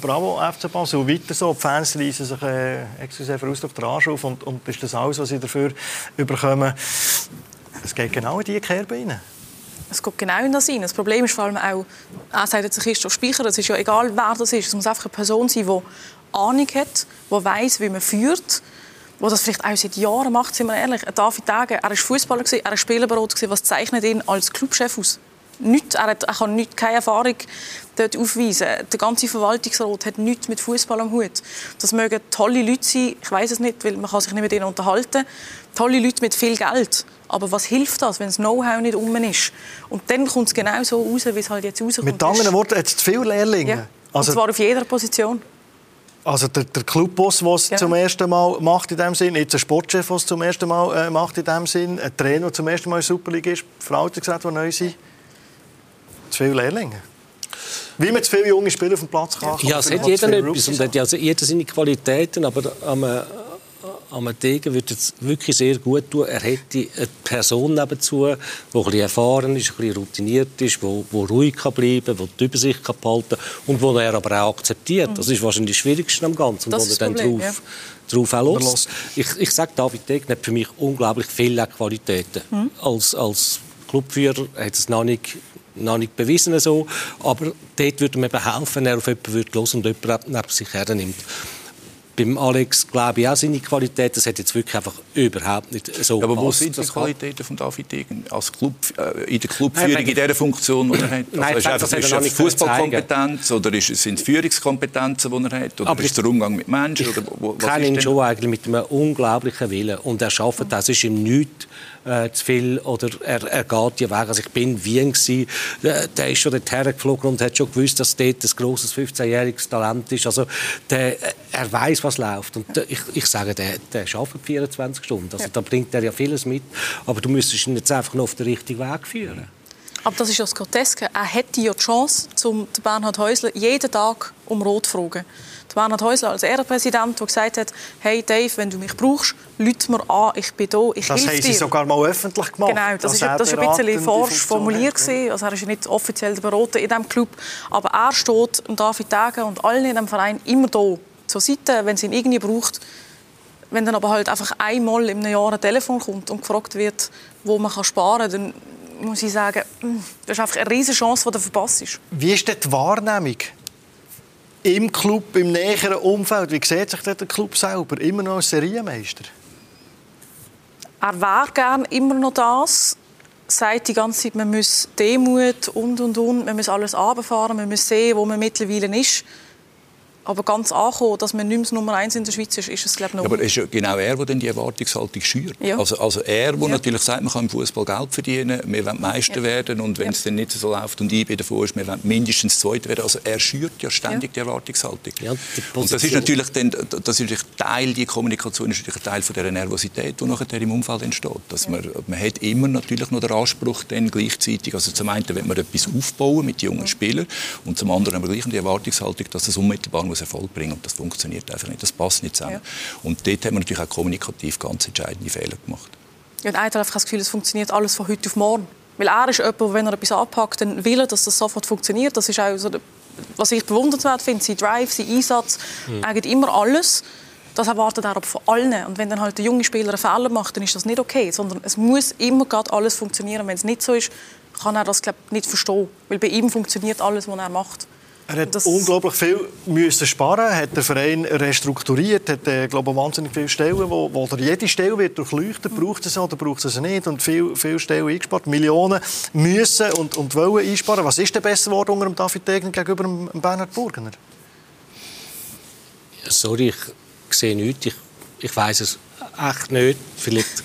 bravo FC Basel, weiter so. Die Fans reissen sich äh, excuse, auf den Arsch auf und, und ist das alles, was sie dafür bekommen. Es geht genau in diese Kerbe rein. Es geht genau in das rein. Das Problem ist vor allem auch, er sagt jetzt Christoph Speicher, es ist ja egal, wer das ist. Es muss einfach eine Person sein, die Ahnung hat, die weiß, wie man führt, wo das vielleicht auch seit Jahren macht, sind wir ehrlich. David Degen, er war Fußballer, er war Spielerberater, was zeichnet ihn als Clubchef aus? Nichts, er, hat, er kann nicht, keine Erfahrung dort aufweisen. Der ganze Verwaltungsrat hat nichts mit Fußball am Hut. Das mögen tolle Leute sein, ich weiß es nicht, weil man kann sich nicht mit ihnen unterhalten. Tolle Leute mit viel Geld. Aber was hilft das, wenn das Know-how nicht um ist? Und dann kommt es genau so raus, wie es halt jetzt rauskommt. Mit anderen Worten, hat es zu viele Lehrlinge. Ja. Also, und zwar auf jeder Position. Also der, der Clubboss, der es ja. zum ersten Mal macht in dem Sinn, jetzt ein Sportchef, der es zum ersten Mal äh, macht in dem Sinn, ein Trainer, der zum ersten Mal in der Superliga ist, Frauter gesagt, die neu sind. Zu viele Lehrlinge. Wie man zu viele junge Spieler auf dem Platz kann. Ja, es hat jeder etwas und hat ja jeder seine Qualitäten, aber am, am Degen würde es wirklich sehr gut tun. Er hätte eine Person nebenzu, die ein bisschen erfahren ist, ein bisschen routiniert ist, die, die ruhig kann bleiben kann, die die Übersicht kann behalten kann und die er aber auch akzeptiert. Das ist wahrscheinlich das Schwierigste am Ganzen. Das und wo er dann Problem, drauf, ja. drauf auch los. Ich, ich sage, David Degen hat für mich unglaublich viele Qualitäten. Mhm. Als, als Clubführer hat es noch nicht noch nicht bewiesen so, aber dort würde mir helfen, wenn er auf jemanden hören würde und jemanden neben sich hernimmt beim Alex glaube ich auch seine Qualität. Das hat jetzt wirklich einfach überhaupt nicht so ja, Aber wo sind die Qualitäten von David Degen als Club, äh, in der Clubführung, Nein, in dieser Funktion, die er hat? Also Nein, ist, einfach, ist er Fußballkompetenz oder ist, sind Führungskompetenzen, die er hat? Oder aber ist der Umgang mit Menschen? Ich kenne ihn schon eigentlich mit einem unglaublichen Willen. Und er schafft das. ist ihm nichts äh, zu viel oder er, er geht ja weg. Also ich bin in Wien gewesen, der, der ist schon dorthin geflogen und hat schon gewusst, dass dort ein grosses 15-jähriges Talent ist. Also der, er weiß, was läuft und ich, ich sage, der, der arbeitet 24 Stunden. Also ja. da bringt er ja vieles mit, aber du müsstest ihn jetzt einfach noch auf den richtigen Weg führen. Aber das ist ja das Groteske. Er hätte ja die Chance, zum Bernhard Häusler jeden Tag um Rot zu fragen. Bernhard Häusler als Ehrenpräsident, der gesagt hat, hey Dave, wenn du mich brauchst, lüt mir an, ich bin da, ich Das haben Sie sogar mal öffentlich gemacht. Genau, das, ist, das ist ein bisschen forsch formuliert. Gewesen. Also er ist nicht offiziell der Berater in diesem Club. Aber er steht David Degen und allen in diesem Verein immer da zur Seite, wenn sie ihn irgendwie braucht. Wenn dann aber halt einfach einmal im Jahr ein Telefon kommt und gefragt wird, wo man sparen kann, dann muss ich sagen, hm, das ist einfach eine riesige Chance, die du verpasst. Wie ist die Wahrnehmung im Club, im näheren Umfeld? Wie sieht sich der Club selber? Immer noch als Serienmeister? Er wäre gerne immer noch das. sagt die ganze Zeit, man muss Demut und und und, man muss alles runterfahren, man muss sehen, wo man mittlerweile ist. Aber ganz ankommen, dass man nicht mehr Nummer eins in der Schweiz ist, ist es glaube ich noch. Ja, aber es ist ja genau er, der die Erwartungshaltung schürt. Ja. Also, also er, der ja. natürlich sagt, man kann im Fußball Geld verdienen, wir wollen Meister ja. werden und wenn es dann nicht so läuft und ich bin davor ist, wir wollen mindestens Zweiter werden. Also er schürt ja ständig die Erwartungshaltung. und das ist natürlich dann, das ist natürlich Teil, die Kommunikation ist natürlich ein Teil von der Nervosität, die nachher im Umfeld entsteht. Dass man, man hat immer natürlich noch den Anspruch dann gleichzeitig, also zum einen will man etwas aufbauen mit jungen Spielern und zum anderen haben wir gleich die Erwartungshaltung, dass das unmittelbar muss Erfolg bringen und das funktioniert einfach nicht. Das passt nicht zusammen. Ja. Und dort haben wir natürlich auch kommunikativ ganz entscheidende Fehler gemacht. Ja, und hat das Gefühl, es funktioniert alles von heute auf morgen. Weil er ist jemand, wenn er etwas anpackt, dann will er, dass das sofort funktioniert. Das ist auch so, was ich bewundernswert finde, sein Drive, sein Einsatz, mhm. eigentlich immer alles. Das erwartet er aber von allen. Und wenn dann halt der junge Spieler einen Fehler macht, dann ist das nicht okay. Sondern es muss immer gerade alles funktionieren. Wenn es nicht so ist, kann er das glaub, nicht verstehen. Weil bei ihm funktioniert alles, was er macht. Er hat das unglaublich viel müssen sparen, hat den Verein restrukturiert, hat äh, glaube wahnsinnig viele Stellen, wo, wo jede Stelle wird durchleuchtet, braucht es oder braucht es nicht und viel, viele Stellen eingespart, Millionen müssen und, und wollen einsparen. Was ist denn besser geworden unter dem David Degen gegenüber dem Bernhard Burgener? Ja, sorry, ich sehe nichts. Ich, ich weiß es echt nicht. Vielleicht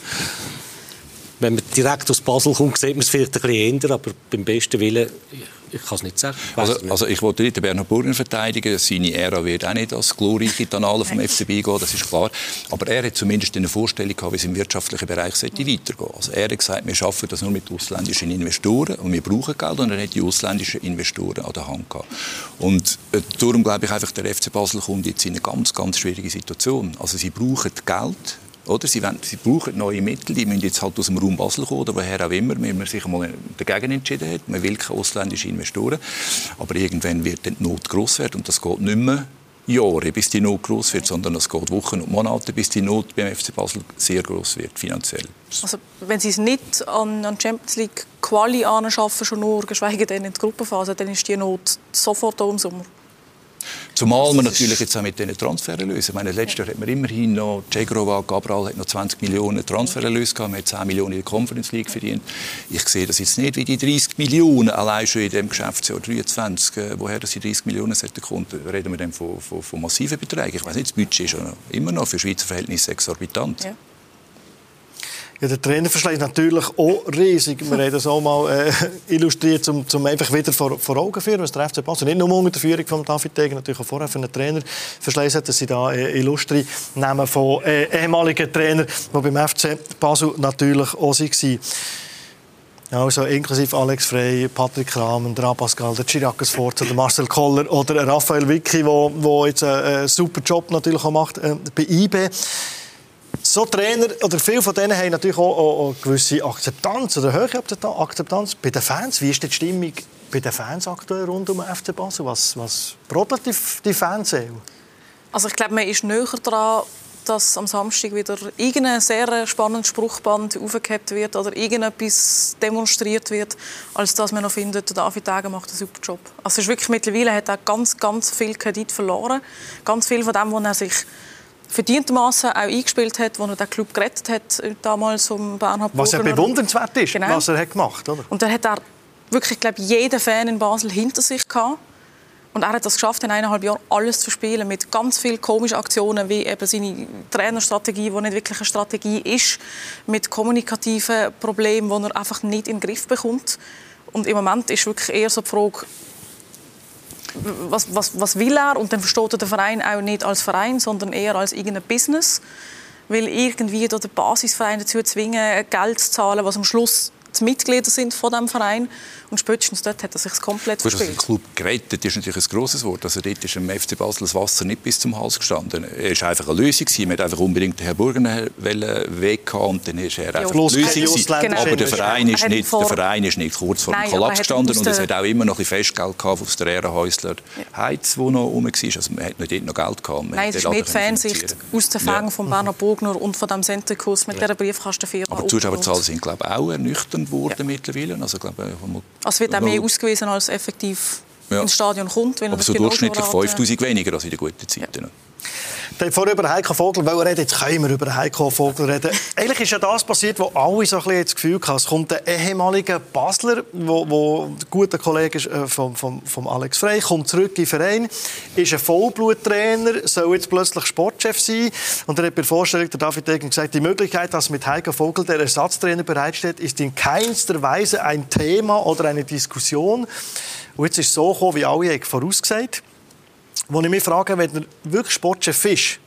wenn man direkt aus Basel kommt, sieht man es vielleicht ein bisschen ändern, aber beim besten Willen ich kann es nicht sagen. Ich also, nicht. also ich wollte nicht den Bernhard Burger verteidigen. Seine Ära wird auch nicht als glorreiche Tanale vom FCB gehen, das ist klar. Aber er hat zumindest eine Vorstellung gehabt, wie es im wirtschaftlichen Bereich sollte weitergehen Also er hat gesagt, wir schaffen das nur mit ausländischen Investoren und wir brauchen Geld und er hat die ausländischen Investoren an der Hand gehabt. Und äh, darum glaube ich einfach, der FC Basel kommt jetzt in eine ganz, ganz schwierige Situation. Also sie brauchen Geld, oder? Sie, wollen, sie brauchen neue Mittel, die müssen jetzt halt aus dem Raum Basel kommen, oder woher auch immer, wenn man sich mal dagegen entschieden hat. Man will keine ausländischen Investoren. Aber irgendwann wird die Not gross werden und das geht nicht mehr Jahre, bis die Not groß wird, sondern es geht Wochen und Monate, bis die Not beim FC Basel sehr groß wird, finanziell. Also, wenn Sie es nicht an, an Champions League Quali anschaffen, schon nur, geschweige denn in der Gruppenphase, dann ist die Not sofort da im Sommer. Zumal man natürlich jetzt auch mit diesen Transfererlösen, ich meine, letztes Jahr hat man immerhin noch, Cegrova, Gabral hat noch 20 Millionen Transfererlöse gehabt, man hat 10 Millionen in der Conference League verdient. Ich sehe das jetzt nicht wie die 30 Millionen allein schon in dem Geschäftsjahr 23, äh, woher das die 30 Millionen sollten kommen, reden wir dann von, von, von massiven Beträgen. Ich weiß nicht, das Budget ist ja immer noch für Schweizer Verhältnisse exorbitant. Ja. Ja, der Trainerverschleiß ist natürlich auch riesig. Wir haben das auch mal äh, illustriert, um, um einfach wieder vor, vor Augen zu führen, was der FC Basel nicht nur unter der Führung von David Degen, natürlich auch vorher für einen Trainerverschleiß hat, dass sie da äh, Illustri nehmen von äh, ehemaligen Trainern, die beim FC Basel natürlich auch waren. Also inklusive Alex Frey, Patrick Kramen, der Pascal, der Chirac Sforza, der Marcel Koller oder Raphael Vicky, der jetzt einen super Job natürlich auch macht äh, bei IB so Trainer, oder viele von denen haben natürlich auch, auch, auch gewisse Akzeptanz oder hohe Akzeptanz bei den Fans. Wie ist die Stimmung bei den Fans aktuell rund um den FC Basel? Was, was brodelt die, die Fans Also ich glaube, man ist näher daran, dass am Samstag wieder irgendein sehr spannendes Spruchband aufgehebt wird oder irgendetwas demonstriert wird, als dass man noch findet, David Degen macht einen super Job. Also es ist wirklich mittlerweile hat er ganz, ganz viel Kredit verloren. Ganz viel von dem, was er sich verdientermaßen auch eingespielt hat, als er den Club gerettet hat, damals um Bernhard Was ja bewundernswert ist, genau. was er hat gemacht hat. Und er hat er wirklich, glaube jeden Fan in Basel hinter sich gehabt. Und er hat es geschafft, in eineinhalb Jahren alles zu spielen, mit ganz vielen komischen Aktionen, wie eben seine Trainerstrategie, die nicht wirklich eine Strategie ist, mit kommunikativen Problemen, die er einfach nicht in den Griff bekommt. Und im Moment ist wirklich eher so die Frage, was, was, was will er? Und dann versteht er den Verein auch nicht als Verein, sondern eher als irgendein Business. Weil irgendwie der Basisverein dazu zwingen, Geld zu zahlen, was am Schluss die Mitglieder sind von diesem Verein. Und spätestens dort hat er sich komplett verspielt. Also der Club gerettet ist natürlich ein grosses Wort. Also dort ist dem FC Basel das Wasser nicht bis zum Hals gestanden. Er war einfach eine Lösung. Man hat einfach unbedingt den Herrn Burgener weg und dann ist er einfach ja, die Lösung. Genau. Aber der Verein, ist nicht, der Verein ist nicht kurz vor dem Kollaps gestanden und es hat auch immer noch ein Festgeld gehabt aus der Ehrenhäusler Heiz, wo noch rum war. Also man hat nicht dort noch Geld gehabt. Nein, es ist mit Fansicht aus der Fang ja. von Bernhard Bogner und von dem Centerkurs mit ja. dieser Briefkastenfirma. Aber die Zuschauerzahlen sind glaube ich, auch ernüchternd geworden ja. mittlerweile. Also, glaube, also wird auch mehr ausgewiesen, als effektiv ja. ins Stadion kommt. Aber so durchschnittlich 5000 weniger als in den guten Zeiten. Ja. Ich vorher über Heiko Vogel reden, jetzt können wir über Heiko Vogel reden. Eigentlich ist ja das passiert, wo alle so ein bisschen das Gefühl hatten, es kommt ein ehemaliger Basler, wo, wo ein guter Kollege ist äh, von, von, von Alex Frey, kommt zurück in den Verein, ist ein Vollbluttrainer, soll jetzt plötzlich Sportchef sein. Und er hat bei der Vorstellung der David Degen gesagt, die Möglichkeit, dass mit Heiko Vogel der Ersatztrainer bereitsteht, ist in keinster Weise ein Thema oder eine Diskussion. Und jetzt ist es so gekommen, wie alle vorausgesagt haben wo ich mich frage, wenn er wirklich Sportchef ist,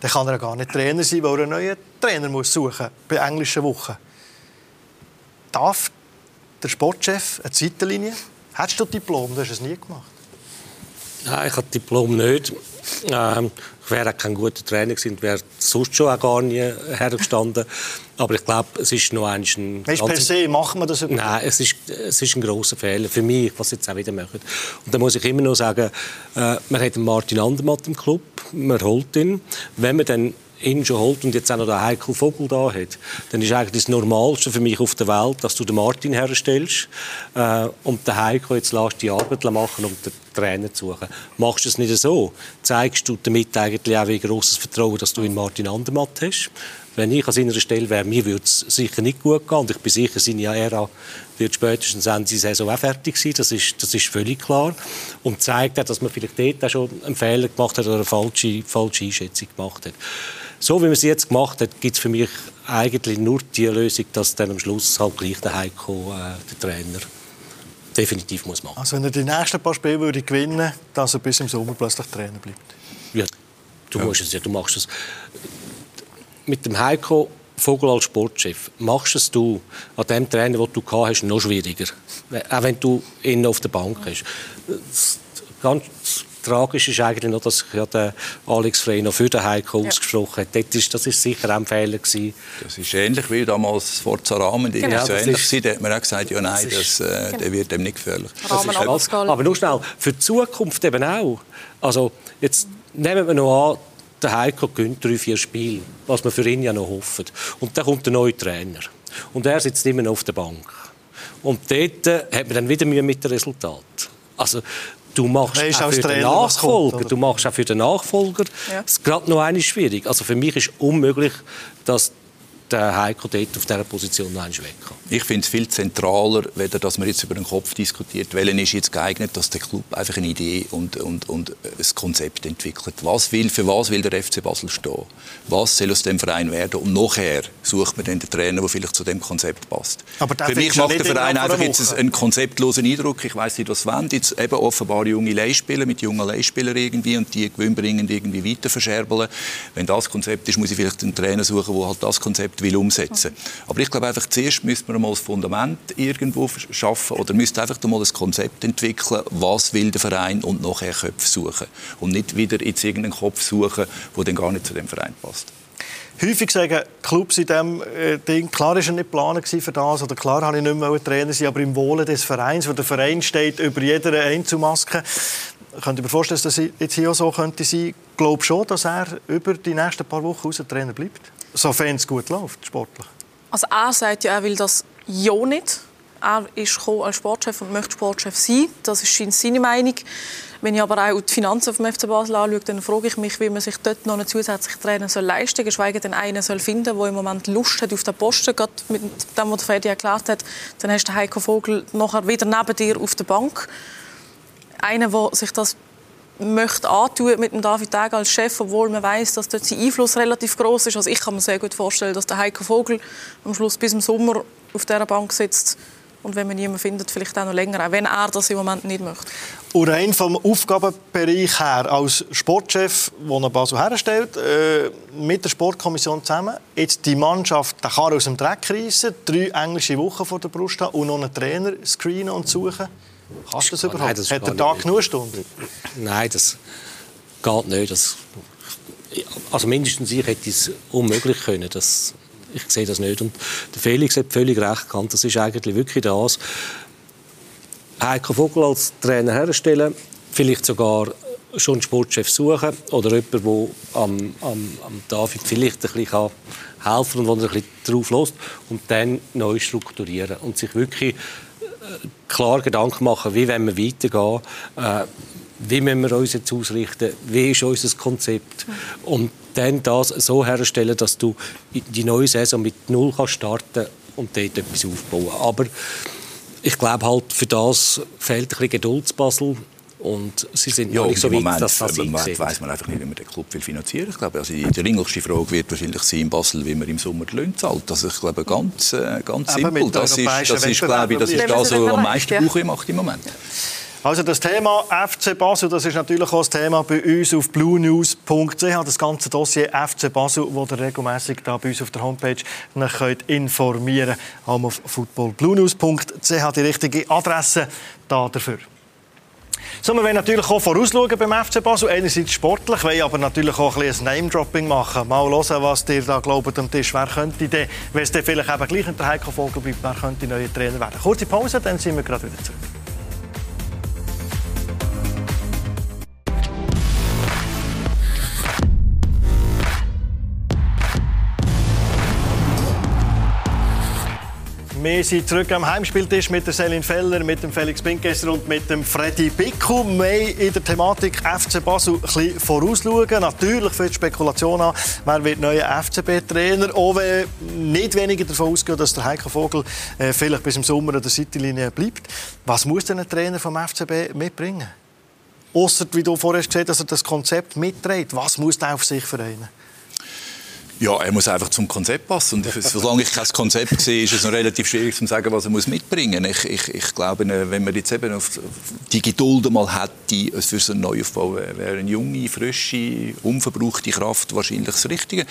dann kann er gar nicht Trainer sein, weil er einen neuen Trainer muss suchen bei englischen Wochen. Darf der Sportchef eine Zeitlinie? Hättest du Diplom? Du hast es nie gemacht. Nein, ich habe Diplom nicht. Ähm, ich wäre auch kein guter Trainer gewesen, wäre sonst schon auch gar nie hergestanden. Aber ich glaube, es ist noch ein... Weißt, per se machen wir das überhaupt? Nein, es ist, es ist ein grosser Fehler für mich, was sie jetzt auch wieder machen. Und da muss ich immer noch sagen, äh, man hat Martin Andermatt im Club, man holt ihn. Wenn man dann ihn schon holt und jetzt auch noch den Heiko Vogel da hat, dann ist eigentlich das Normalste für mich auf der Welt, dass du den Martin herstellst äh, und den Heiko jetzt lässt die Arbeit machen, um den Trainer zu suchen. Machst du es nicht so, zeigst du damit eigentlich auch ein grosses Vertrauen, dass du in Martin Andermatt hast. Wenn ich an seiner Stelle wäre, mir würde es sicher nicht gut gehen. Und ich bin sicher, seine Ära wird spätestens Ende der Saison auch fertig sein. Das ist, das ist völlig klar. Und zeigt auch, dass man vielleicht dort auch schon einen Fehler gemacht hat oder eine falsche, falsche Einschätzung gemacht hat. So wie man es jetzt gemacht hat, gibt es für mich eigentlich nur die Lösung, dass dann am Schluss halt gleich der Heiko, äh, der Trainer, definitiv muss machen. Also wenn er die nächsten paar Spiele würde gewinnen, dass er bis im Sommer plötzlich Trainer bleibt. Ja, du ja. musst es ja, du machst es. Mit dem Heiko Vogel als Sportchef, machst es du an dem Trainer, den du gehabt hast, noch schwieriger. Auch wenn du ihn auf der Bank hast. Ganz tragisch ist eigentlich noch, dass ja der Alex Frey noch für den Heiko ja. ausgesprochen hat. Das ist, das ist sicher auch ein Fehler gewesen. Das ist ähnlich wie damals Forza Rahmen. Die genau. so ähnlich ist, da hat man auch gesagt, ja nein, das, äh, genau. der wird dem nicht gefährlich. aber nur schnell, für die Zukunft eben auch. Also jetzt nehmen wir noch an, der Heiko gewinnt drei, vier Spiele, was wir für ihn ja noch hoffen. Und dann kommt der neue Trainer. Und er sitzt immer noch auf der Bank. Und dort äh, hat man dann wieder Mühe mit dem Resultat. Also, du machst auch für den Nachfolger, kommt, du machst auch für den Nachfolger, ja. es ist gerade noch eine schwierig. Also für mich ist unmöglich, dass der Heiko dort auf dieser Position noch weg kann. Ich finde es viel zentraler, weder dass man jetzt über den Kopf diskutiert, welchen ist jetzt geeignet, dass der Club einfach eine Idee und, und, und ein Konzept entwickelt. Was will, für was will der FC Basel stehen? Was soll aus dem Verein werden? Und nachher sucht man dann den Trainer, der vielleicht zu dem Konzept passt. für mich macht der Verein einfach jetzt einen konzeptlosen Eindruck. Ich weiß nicht, was wollen. Jetzt eben offenbar junge Leihspieler mit jungen Leihspielern irgendwie und die gewinnbringend irgendwie weiter verscherbeln. Wenn das Konzept ist, muss ich vielleicht einen Trainer suchen, der halt das Konzept will umsetzen. Aber ich glaube einfach, zuerst müssen wir mal das Fundament irgendwo schaffen oder müsste einfach mal das Konzept entwickeln, was will der Verein und nachher Köpfe suchen. Und nicht wieder jetzt irgendeinen Kopf suchen, der dann gar nicht zu dem Verein passt. Häufig sagen Clubs in diesem äh, Ding, klar war er nicht geplant für das, oder klar habe ich nicht mehr Trainer sein, aber im Wohle des Vereins, wo der Verein steht über jede Einzelmaske. Könnt ihr mir vorstellen, dass das jetzt hier auch so könnte sein? Ich glaube schon, dass er über die nächsten paar Wochen raus Trainer bleibt sofern es gut läuft, sportlich? Also er sagt ja, er will das ja nicht. Er ist als Sportchef und möchte Sportchef sein. Das ist seine Meinung. Wenn ich aber auch die Finanzen vom FC Basel anschaue, dann frage ich mich, wie man sich dort noch einen zusätzlichen Trainer soll leisten soll, geschweige denn einen soll finden, der im Moment Lust hat auf den Posten. Gerade mit dem, was Freddy erklärt hat, dann hast du Heiko Vogel nachher wieder neben dir auf der Bank. Einer, der sich das möchte antun mit dem David Tag als Chef, obwohl man weiß, dass dort sein Einfluss relativ groß ist. Also ich kann mir sehr gut vorstellen, dass der Heiko Vogel am Schluss bis im Sommer auf dieser Bank sitzt und wenn man niemanden findet, vielleicht auch noch länger, auch wenn er das im Moment nicht möchte. Und rein vom Aufgabenbereich her, als Sportchef, den er Basel herstellt, äh, mit der Sportkommission zusammen, jetzt die Mannschaft den Karren aus dem Dreck reissen, drei englische Wochen vor der Brust haben und noch einen Trainer screenen und suchen, Kannst du das überhaupt? Nein, das Hat der Tag genug Stunden? Nein, das geht nicht. Das, also mindestens ich hätte es unmöglich können. Das, ich sehe das nicht. Und der Felix hat völlig recht gehabt. Das ist eigentlich wirklich das. Heiko Vogel als Trainer herstellen, vielleicht sogar schon einen Sportchef suchen oder jemanden, der am, am, am David vielleicht ein bisschen helfen kann und der ein bisschen drauf lässt und dann neu strukturieren und sich wirklich klar Gedanken machen, wie wollen wir weitergehen, äh, wie müssen wir uns jetzt ausrichten, wie ist unser Konzept und dann das so herstellen, dass du die neue Saison mit Null kannst starten und dort etwas aufbauen. Aber ich glaube halt, für das fehlt ein bisschen Geduld Basel. Und sie sind ja, nicht so weit, Moment, dass das Im Moment weiss man einfach nicht, wie man den Club will finanzieren will. Ich glaube, also die dringlichste Frage wird wahrscheinlich sein in Basel, wie man im Sommer die Löhne zahlt. Also ich glaube, ganz, äh, ganz simpel. Das ist, das ist, glaube ich, das, ist das was am meisten ja. macht im Moment. Also das Thema FC Basel, das ist natürlich auch das Thema bei uns auf bluenews.ch, das ganze Dossier FC Basel, wo ihr regelmäßig da bei uns auf der Homepage könnt informieren könnt. Auf footballbluenews.ch die richtige Adresse da dafür. So, wir natürlich auch vorausschauen beim FC Basel. Einerseits sportlich, wollen aber natürlich auch ein, ein Name-Dropping machen. Mal hören, was ihr da glaubt am Tisch. Wer könnte denn, wenn es vielleicht eben gleich in der Heiko bleibt, wer könnte neuer Trainer werden? Kurze Pause, dann sind wir gerade wieder zurück. Wir sind zurück am Heimspieltisch mit der Selin Feller, mit dem Felix Pinkesser und mit dem Freddy Bicku. Wir in der Thematik FC Basel ein bisschen vorausschauen. Natürlich für die Spekulation an, wer wird neuer FCB-Trainer. Auch wenn nicht weniger davon ausgehen, dass der Heiko Vogel äh, vielleicht bis im Sommer an der Seitenlinie bleibt. Was muss denn ein Trainer vom FCB mitbringen? Außer, wie du vorher gesagt hast, dass er das Konzept mitträgt. Was muss er auf sich vereinen? Ja, er muss einfach zum Konzept passen. Und solange ich kein Konzept sehe, ist es noch relativ schwierig zu sagen, was er muss mitbringen muss. Ich, ich, ich glaube, wenn man jetzt eben auf die Geduld mal hätte für so einen Neuaufbau, wäre eine junge, frische, unverbrauchte Kraft wahrscheinlich das Richtige.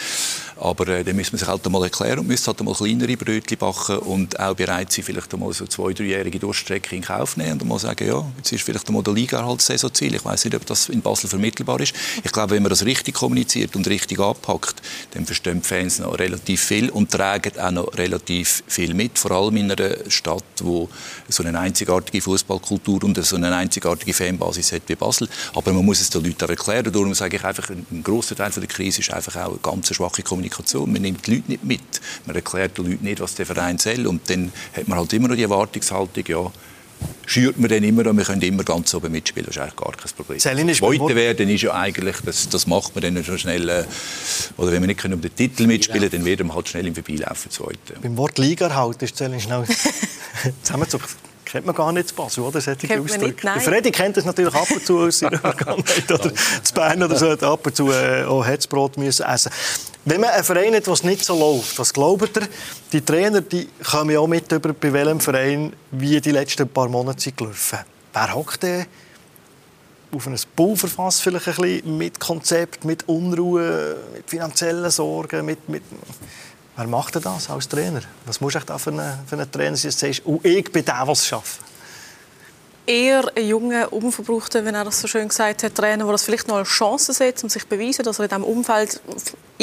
Aber äh, dann müsste man sich halt einmal erklären und müsste halt einmal kleinere Brötchen backen und auch bereit sein, vielleicht einmal so zwei, dreijährige Durchstrecke in Kauf nehmen und einmal sagen, ja, jetzt ist vielleicht einmal der Liga halt Saisonziel. Ich weiß nicht, ob das in Basel vermittelbar ist. Ich glaube, wenn man das richtig kommuniziert und richtig anpackt, dann verstehen die Fans noch relativ viel und tragen auch noch relativ viel mit, vor allem in einer Stadt, wo so eine einzigartige Fußballkultur und so eine einzigartige Fanbasis hat wie Basel. Aber man muss es den Leuten auch erklären. Darum sage ich einfach, ein grosser Teil der Krise ist einfach auch eine ganz schwache Kommunikation. Man nimmt die Leute nicht mit. Man erklärt den Leuten nicht, was der Verein soll. Und dann hat man halt immer noch die Erwartungshaltung, ja, schürt man dann immer und wir können immer ganz oben mitspielen. Das ist eigentlich gar kein Problem. Zweite werden ist ja eigentlich, das, das macht man dann schon schnell, äh, oder wenn wir nicht können um den Titel mitspielen, dann werden wir halt schnell im Vorbeilaufen Zweite. Beim Wort Liga halt ist Zellin schnell zusammengezogen kennt man gar nicht zu Basel, oder? Solche kennt Ausdrücke. Nicht, Freddy kennt das natürlich ab und zu aus seiner Vergangenheit. Oder zu Bern oder so, hat ab und zu äh, auch Herzbrot müssen essen Wenn man einen Verein hat, was nicht so läuft, was glaubt ihr, die Trainer die kommen ja auch mit über, bei welchem Verein, wie die letzten paar Monate sind gelaufen. Wer hockt denn auf ein Pulverfass vielleicht ein bisschen mit Konzept, mit Unruhe, mit finanziellen Sorgen, mit, mit Wer macht das als Trainer? Was muss ich da für einen, für einen Trainer sein, dass du und ich bin der, es schafft? eher ein junger, unverbrauchter, wenn er das so schön gesagt hat, Trainer, der das vielleicht noch als Chance sieht, um sich zu beweisen, dass er in diesem Umfeld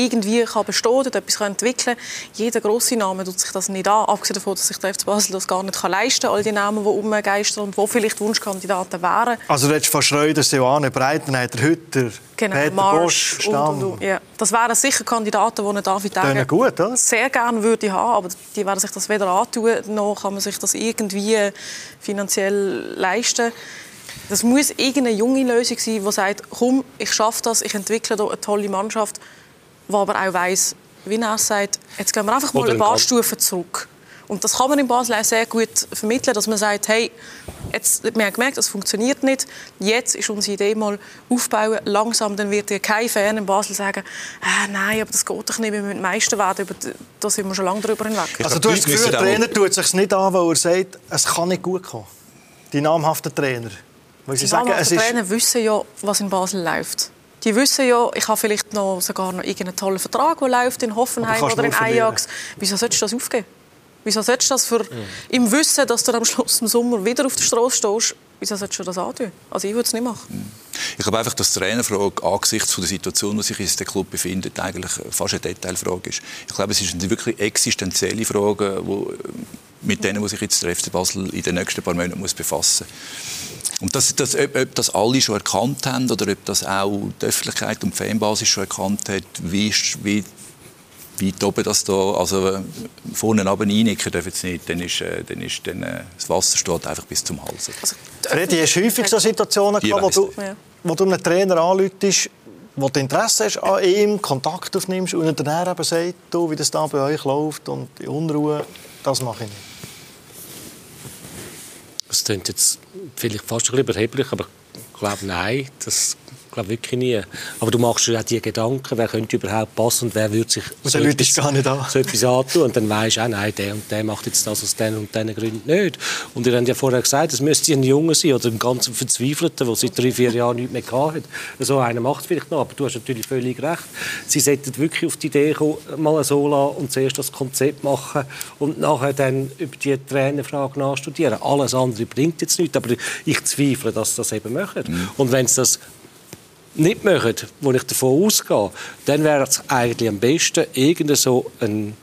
irgendwie kann bestehen oder etwas entwickeln kann. Jeder grosse Name tut sich das nicht an, abgesehen davon, dass sich der FC Basel das gar nicht leisten kann, all die Namen, die umgeistern und wo vielleicht Wunschkandidaten wären. Also du von Schreuder, Silvane, Breitenreiter, Hütter, genau, Peter Marsch, Bosch, Stamm. Und, und, ja. Das wären sicher Kandidaten, die David Degen gut, oder? sehr gerne würde haben, aber die werden sich das weder antun, noch kann man sich das irgendwie finanziell leisten. Das muss irgendeine junge Lösung sein, die sagt, komm, ich schaffe das, ich entwickle hier eine tolle Mannschaft der aber auch weiss, wie er sagt, jetzt gehen wir einfach mal ein paar Stufen zurück. Und das kann man in Basel auch sehr gut vermitteln, dass man sagt, hey, jetzt, wir haben gemerkt, das funktioniert nicht. Jetzt ist unsere Idee mal aufbauen, langsam. Dann wird dir kein Fan in Basel sagen, ah, nein, aber das geht doch nicht, wir müssen Meister werden. Da sind wir schon lange darüber hinweg. Also du hast das Gefühl, der Trainer tut es sich nicht an, weil er sagt, es kann nicht gut kommen. Die namhaften Trainer. Weil sie die sagen, namhaften Trainer wissen ja, was in Basel läuft. Die wissen ja, ich habe vielleicht noch sogar noch irgendeinen tollen Vertrag, der läuft in Hoffenheim oder in Ajax. Wieso solltest du das aufgeben? Wieso solltest du das für, mhm. im Wissen, dass du am Schluss im Sommer wieder auf der Straße stehst, wieso solltest du das antun? Also ich würde es nicht machen. Mhm. Ich glaube einfach, dass die Trainerfrage angesichts der Situation, in der sich der Club befindet, eigentlich fast eine Detailfrage ist. Ich glaube, es ist eine wirklich existenzielle Frage, wo, mit denen muss sich jetzt der FC Basel in den nächsten paar Monaten muss befassen muss. Und das, das, ob, ob, das alle schon erkannt haben oder ob das auch die Öffentlichkeit und die Fanbasis schon erkannt hat, wie, wie weit oben das da, also vorne runter reinnicken dürfen sie nicht, dann ist, äh, dann ist dann, äh, das Wasser steht einfach bis zum Hals. Also, Freddy, hast du häufig so Situationen gehabt, wo du, wo du einen Trainer anläutest, wo du Interesse hast an ihm, Kontakt aufnimmst und dann eben sagt, du, wie das da bei euch läuft und die Unruhe, das mache ich nicht. Das klingt jetzt vielleicht fast ein bisschen überheblich, aber ich glaube, nein, das glaube wirklich nie. Aber du machst dir auch die Gedanken, wer könnte überhaupt passen und wer würde sich so, etwas, gar nicht an. so etwas antun. Und dann weisst du auch, nein, der und der macht jetzt das aus diesen und diesen Gründen nicht. Und ihr habt ja vorher gesagt, es müsste ein Junge sein oder ein ganz Verzweifelter, der seit drei, vier Jahren nichts mehr hatte. So einer macht es vielleicht noch, aber du hast natürlich völlig recht. Sie sollten wirklich auf die Idee kommen, mal so lassen und zuerst das Konzept machen und nachher dann über die Trainerfrage nachstudieren. Alles andere bringt jetzt nichts, aber ich zweifle, dass sie das eben machen. Mhm. Und wenn sie das nicht machen, wo ich davon ausgehe, dann wäre es eigentlich am besten, irgendein so ein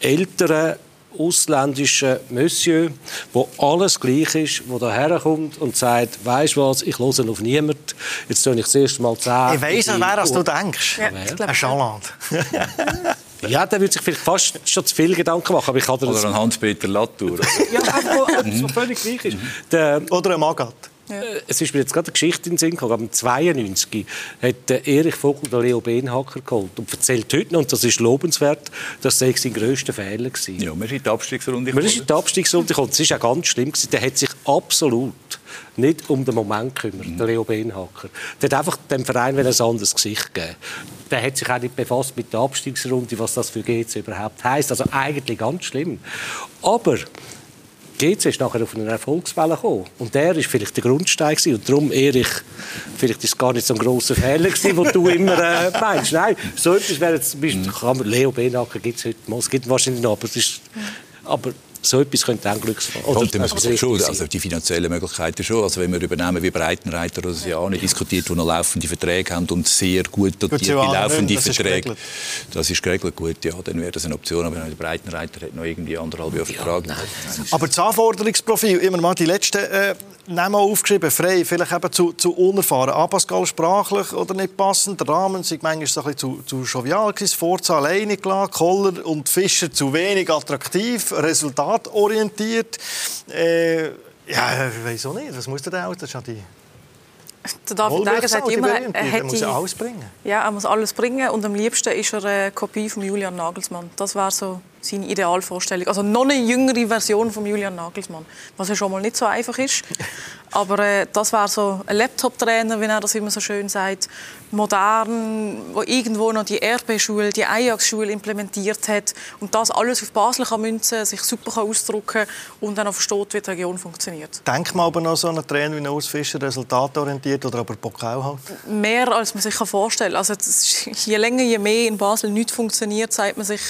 älterer ausländischer Monsieur, wo alles gleich ist, der daher kommt und sagt, weißt du was, ich höre auf niemanden, jetzt soll ich das erste Mal sagen. Ich weiss an wer du denkst. Ja, ein Chaland. ja, der würde sich vielleicht fast schon zu viel Gedanken machen. Aber ich Oder ein Hans-Peter Latour. ja, was völlig gleich ist. Der, Oder ein Magat. Ja. Äh, es ist mir jetzt gerade eine Geschichte in den Sinn gekommen. 1992 hat Erich Vogel den Leo Benhacker geholt und erzählt heute noch, und das ist lobenswert, dass das sein grösster Fehler war. Ja, man ist in die Abstiegsrunde gekommen. Man ist in die Abstiegsrunde gekommen. Das war auch ganz schlimm. Der hat sich absolut nicht um den Moment gekümmert, mhm. der Leo Benhacker. Der hat einfach dem Verein ein anderes Gesicht gegeben. Der hat sich auch nicht befasst mit der Abstiegsrunde, was das für GC überhaupt heisst. Also eigentlich ganz schlimm. Aber GC ist nachher auf eine Erfolgswelle gekommen. Und der war vielleicht der Grundstein. Gewesen. Und darum, Erich, vielleicht ist es gar nicht so ein grosser Fehler gewesen, den du immer äh, meinst. Nein, so etwas wäre jetzt, zum Beispiel, mhm. Leo Benacker gibt es heute mal, es gibt wahrscheinlich noch, aber, ist, aber so etwas könnte auch Glücksfall oder, also, schon, also die finanziellen Möglichkeiten schon. Also wenn wir übernehmen wie Breitenreiter oder Siane diskutiert, die noch laufende Verträge haben und sehr gut dotierte laufende das Verträge, ist das ist geregelt. Gut, ja, dann wäre das eine Option. Aber der Breitenreiter hat noch irgendwie anderthalb Jahre Vertrag. Ja, aber das Anforderungsprofil, immer mal die letzten äh, Namen aufgeschrieben, frei, vielleicht eben zu, zu unerfahren. Ah, Pascal sprachlich oder nicht passend, der Rahmen sind manchmal so ein bisschen zu, zu jovial gewesen, Forza alleine gelassen, Koller und Fischer zu wenig attraktiv, resultatorientiert. Äh, ja, ich weiß auch nicht, was muss der denn auch? Das ist ja die der David Degen sagt immer, er, muss alles bringen. Ja, er muss alles bringen und am liebsten ist er eine Kopie von Julian Nagelsmann. Das war so seine Idealvorstellung. Also noch eine jüngere Version von Julian Nagelsmann, was ja schon mal nicht so einfach ist. Aber äh, das war so ein Laptop-Trainer, wie er das immer so schön sagt, modern, wo irgendwo noch die RB-Schule, die Ajax-Schule implementiert hat und das alles auf Basel kann münzen, sich super kann ausdrücken und dann auch versteht, wie die Region funktioniert. Denkt man aber noch so einen Trainer wie Urs Fischer, resultatorientiert oder aber Pokal halt? Mehr als man sich vorstellen kann. Also je länger, je mehr in Basel nichts funktioniert, sagt man sich,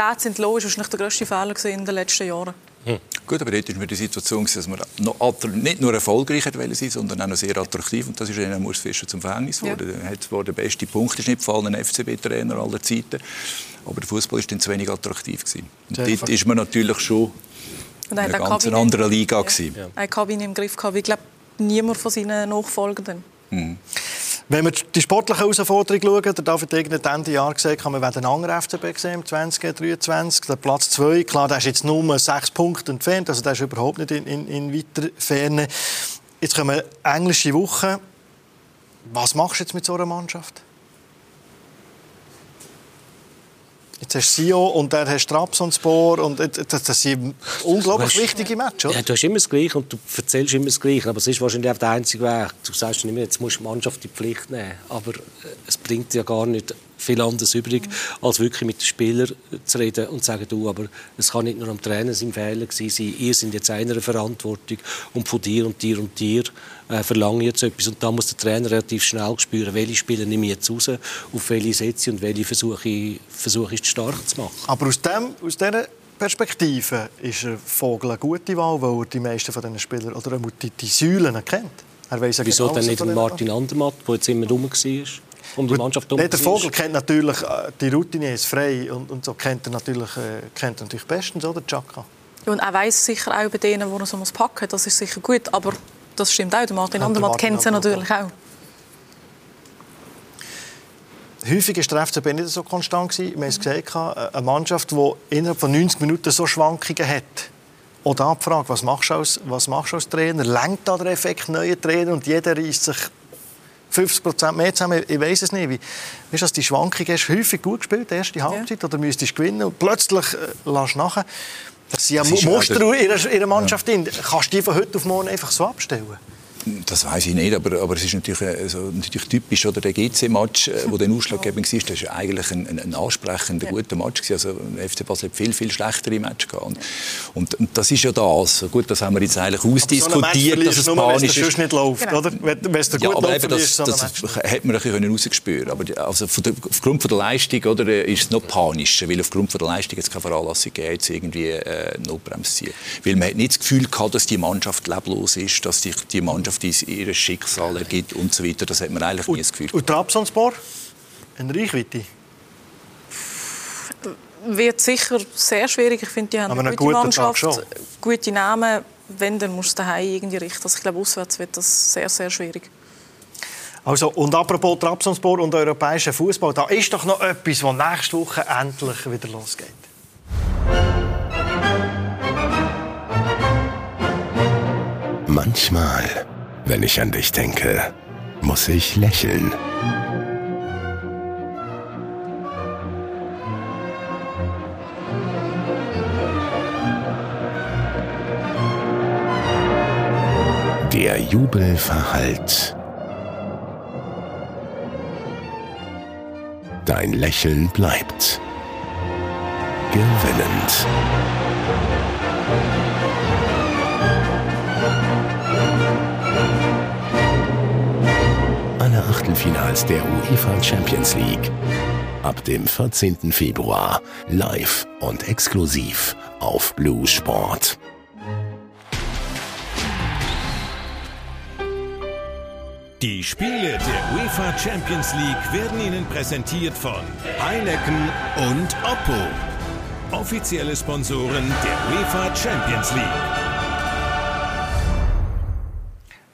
das sind logisch, nicht der grösste Fehler in den letzten Jahren. Hm. Gut, aber dort war die Situation, dass man noch nicht nur erfolgreich wollte sein, sondern auch noch sehr attraktiv. Und das ist Ihnen Urs Fischer zum Verhängnis geworden. Ja. Er der beste Punkt ist nicht gefallen, ein FCB-Trainer aller Zeiten. Aber der Fußball war dann zu wenig attraktiv gewesen. Und dort ist man natürlich schon in einer ganz Kabine, anderen Liga ja. gewesen. Ja. Eine Kabine im Griff gehabt, wie glaube niemand von seinen Nachfolgenden. Mhm. Wenn wir die sportliche Herausforderung schauen, der David Degen hat Ende Jahr gesagt, haben wir einen anderen FCB gesehen, 2023. Der Platz 2, klar, der ist jetzt nur sechs Punkte entfernt, also der ist überhaupt nicht in, in, in weiter Ferne. Jetzt kommen englische Wochen. Was machst du jetzt mit so einer Mannschaft? Jetzt hast du Sio und dann hast du Trabzonspor und das, das sind unglaublich hast, wichtige Matches? Ja, du hast immer das Gleiche und du erzählst immer das Gleiche, aber es ist wahrscheinlich auch der einzige Weg. Du sagst nicht mehr, jetzt musst du die Mannschaft in die Pflicht nehmen, aber äh, es bringt ja gar nicht viel anderes übrig, als wirklich mit den Spielern zu reden und zu sagen, du, aber es kann nicht nur am Trainer sein Fehler sein, ihr seid jetzt einer Verantwortung und von dir und dir und dir äh, verlange jetzt etwas. Und da muss der Trainer relativ schnell spüren, welche Spieler nehme ich jetzt raus, auf welche setze und welche versuche ich, versuche ich stark zu machen. Aber aus, dem, aus dieser Perspektive ist er Vogel eine gute Wahl, weil er die meisten von diesen Spielern oder die, die Säulen kennt. Er weiss Wieso genau, dann nicht Martin Andermatt, der jetzt immer rum war? Um die Mannschaft Der Vogel kennt natürlich äh, die Routine ist frei und, und so kennt er natürlich, äh, kennt er natürlich bestens, oder Chaka? und er weiß sicher auch bei denen, wo er so muss packen, das ist sicher gut, aber das stimmt auch. Der Martin Andermatt kennt sie natürlich auch. Häufig war der FCB nicht so konstant. Wir haben es gesagt, eine Mannschaft, die innerhalb von 90 Minuten so Schwankungen hat. Oder abfragt, was machst du als, was machst du als Trainer? Lenkt da der Effekt neue Trainer und jeder reißt sich 50 Prozent mehr zusammen? Ich weiß es nicht. Wie, weißt du, die Schwankung hast häufig gut gespielt, die erste Halbzeit, ja. oder müsstest du gewinnen und plötzlich äh, lässt du nachher. Das sind ja Muster in ihrer Mannschaft. Ja. Kannst du die von heute auf morgen einfach so abstellen? Das weiß ich nicht, aber, aber es ist natürlich, also, natürlich typisch, oder der GC-Match, äh, wo der ausschlaggebend war, das war eigentlich ein, ein, ein ansprechender, ja. guter Match. Gewesen. Also, der FC Basel hat viel, viel schlechtere Match gehabt. Und, und, und, das ist ja das. Gut, das haben wir jetzt eigentlich ausdiskutiert, so dass es panisch ist. nicht läuft, genau. oder? Wenn, wenn es ja, gut aber läuft, eben, das, so das, hat man ein bisschen rausgespürt. Aber also, von der, aufgrund von der Leistung oder, ist es noch panischer, weil aufgrund von der Leistung jetzt keine Veranlassung gegeben jetzt irgendwie äh, Notbremse ziehen. Weil man hat nicht das Gefühl gehabt, dass die Mannschaft leblos ist, dass sich die Mannschaft Mannschaft ihr Schicksal ergibt und so weiter. Das hat man eigentlich nie das Gefühl. Und Trabzonspor? Eine Reichweite? Wird sicher sehr schwierig. Ich finde, die haben eine, eine gute Mannschaft, gute Namen. Wenn, dann musst du daheim irgendwie richten. Also ich glaube, auswärts wird das sehr, sehr schwierig. Also, und apropos Trabzonspor und europäischer Fußball, da ist doch noch etwas, was nächste Woche endlich wieder losgeht. Manchmal wenn ich an dich denke, muss ich lächeln. Der Jubel verhallt. Dein Lächeln bleibt. Gewinnend. Achtelfinals der UEFA Champions League. Ab dem 14. Februar live und exklusiv auf Blue Sport. Die Spiele der UEFA Champions League werden Ihnen präsentiert von Heineken und Oppo. Offizielle Sponsoren der UEFA Champions League.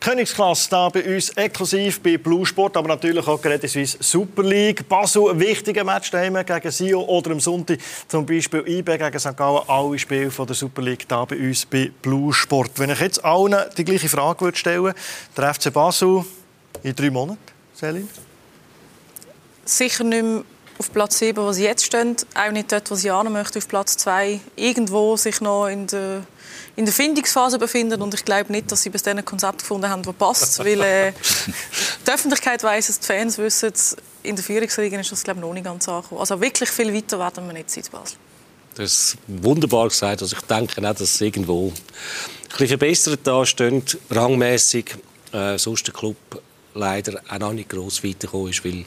Königsklasse da bei uns exklusiv bei Blue Sport, aber natürlich auch Credit Suisse Super League. Basel, ein wichtiger Match daheim gegen Sio oder am Sonntag zum Beispiel IB gegen St. Gallen. Alle Spiele von der Super League da bei uns bei Blue Sport. Wenn ich jetzt allen die gleiche Frage würde stellen der FC Basel in drei Monaten, Selin? Sicher nicht mehr auf Platz 7, wo sie jetzt stehen. Auch nicht dort, wo sie hin möchten, auf Platz 2. Irgendwo sich noch in der in der Findungsphase befinden und ich glaube nicht, dass sie bis dann ein Konzept gefunden haben, das passt, weil äh, die Öffentlichkeit weiß es, die Fans wissen es, in der Führungsriege ist das glaube ich noch nicht ganz angekommen. Also wirklich viel weiter werden wir nicht seit Basel. Das ist wunderbar gesagt. Also ich denke auch, dass es irgendwo ein bisschen verbessert da steht, rangmäßig. Äh, sonst der Club leider auch noch nicht gross weitergekommen ist, weil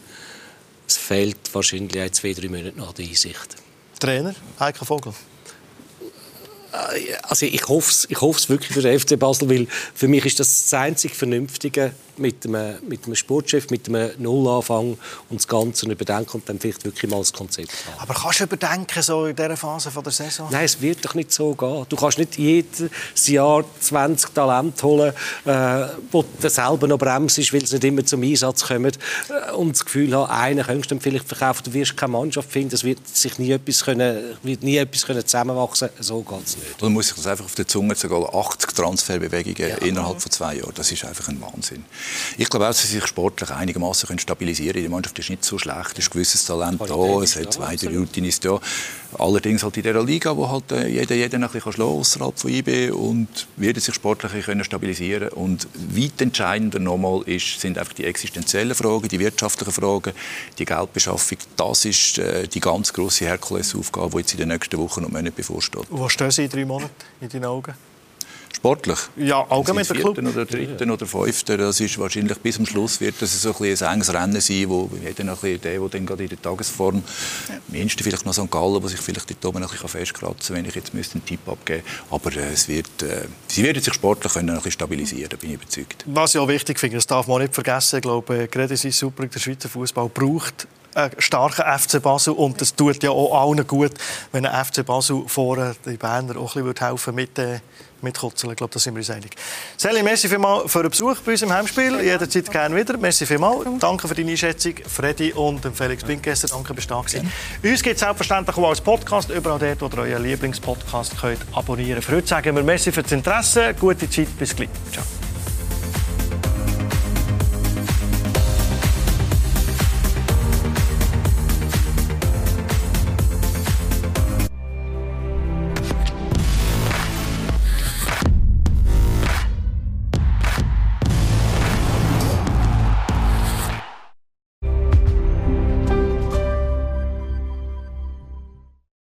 es fehlt wahrscheinlich ein, zwei, drei Monate nach der Einsicht. Trainer, Heike Vogel. Also ich hoffe es ich hoff's wirklich für den FC Basel, weil für mich ist das das einzig Vernünftige mit einem, mit einem Sportchef, mit einem Nullanfang und das Ganze überdenken und dann vielleicht wirklich mal das Konzept haben. Aber kannst du überdenken, so in dieser Phase der Saison? Nein, es wird doch nicht so gehen. Du kannst nicht jedes Jahr 20 Talente holen, äh, wo du selber noch bremst, weil sie nicht immer zum Einsatz kommen äh, und das Gefühl haben, einen könntest du vielleicht verkaufen, du wirst keine Mannschaft finden, es wird sich nie etwas, können, wird nie etwas können zusammenwachsen so geht es nicht. Man muss sich das einfach auf der Zunge zergehen. 80 Transferbewegungen ja. innerhalb von zwei Jahren, das ist einfach ein Wahnsinn. Ich glaube auch, dass sie sich sportlich einigermaßen stabilisieren können. Die Mannschaft ist nicht so schlecht, es ist ein gewisses Talent da, es hat zwei, drei Routines da. Allerdings halt in dieser Liga, wo halt äh, jeder jeden ein bisschen schlagen außerhalb von IB und werden sich sportlich können stabilisieren und weit entscheidender nochmal ist, sind einfach die existenziellen Fragen, die wirtschaftlichen Fragen, die Geldbeschaffung. Das ist äh, die ganz große Herkulesaufgabe, die jetzt in den nächsten Wochen und Monaten bevorsteht. Wo stehen Sie in drei Monaten in deinen Augen? Sportlich? Ja, allgemein der Club. oder dritten oder fünften, das ist wahrscheinlich bis zum Schluss wird das so ein, ein enges Rennen sein, wo jeder noch ein der, der dann gerade in der Tagesform, ja. Mindestens vielleicht noch St. Gallen, wo sich vielleicht dort oben noch ein bisschen festkratzen wenn ich jetzt müsste einen Tipp abgeben Aber äh, es wird, äh, sie werden sich sportlich können noch ein stabilisieren, bin ich überzeugt. Was ich auch wichtig finde, das darf man nicht vergessen, ich glaube, gerade in Super der Schweizer Fußball braucht einen starken FC Basel und es tut ja auch allen gut, wenn ein FC Basel vorne die Berner auch ein bisschen helfen mit äh, mit Kutzeln. Ich glaube, da sind wir uns einig. Sally, merci vielmals für den Besuch bei uns im Heimspiel. Jederzeit gerne wieder. Merci vielmals. Danke für deine Einschätzung. Freddy und Felix Binkesser, danke, dass du da Uns gibt es selbstverständlich auch als Podcast, überall dort, wo ihr euren Lieblingspodcast könnt abonnieren könnt. Für heute sagen wir merci für das Interesse. Gute Zeit, bis gleich. Ciao.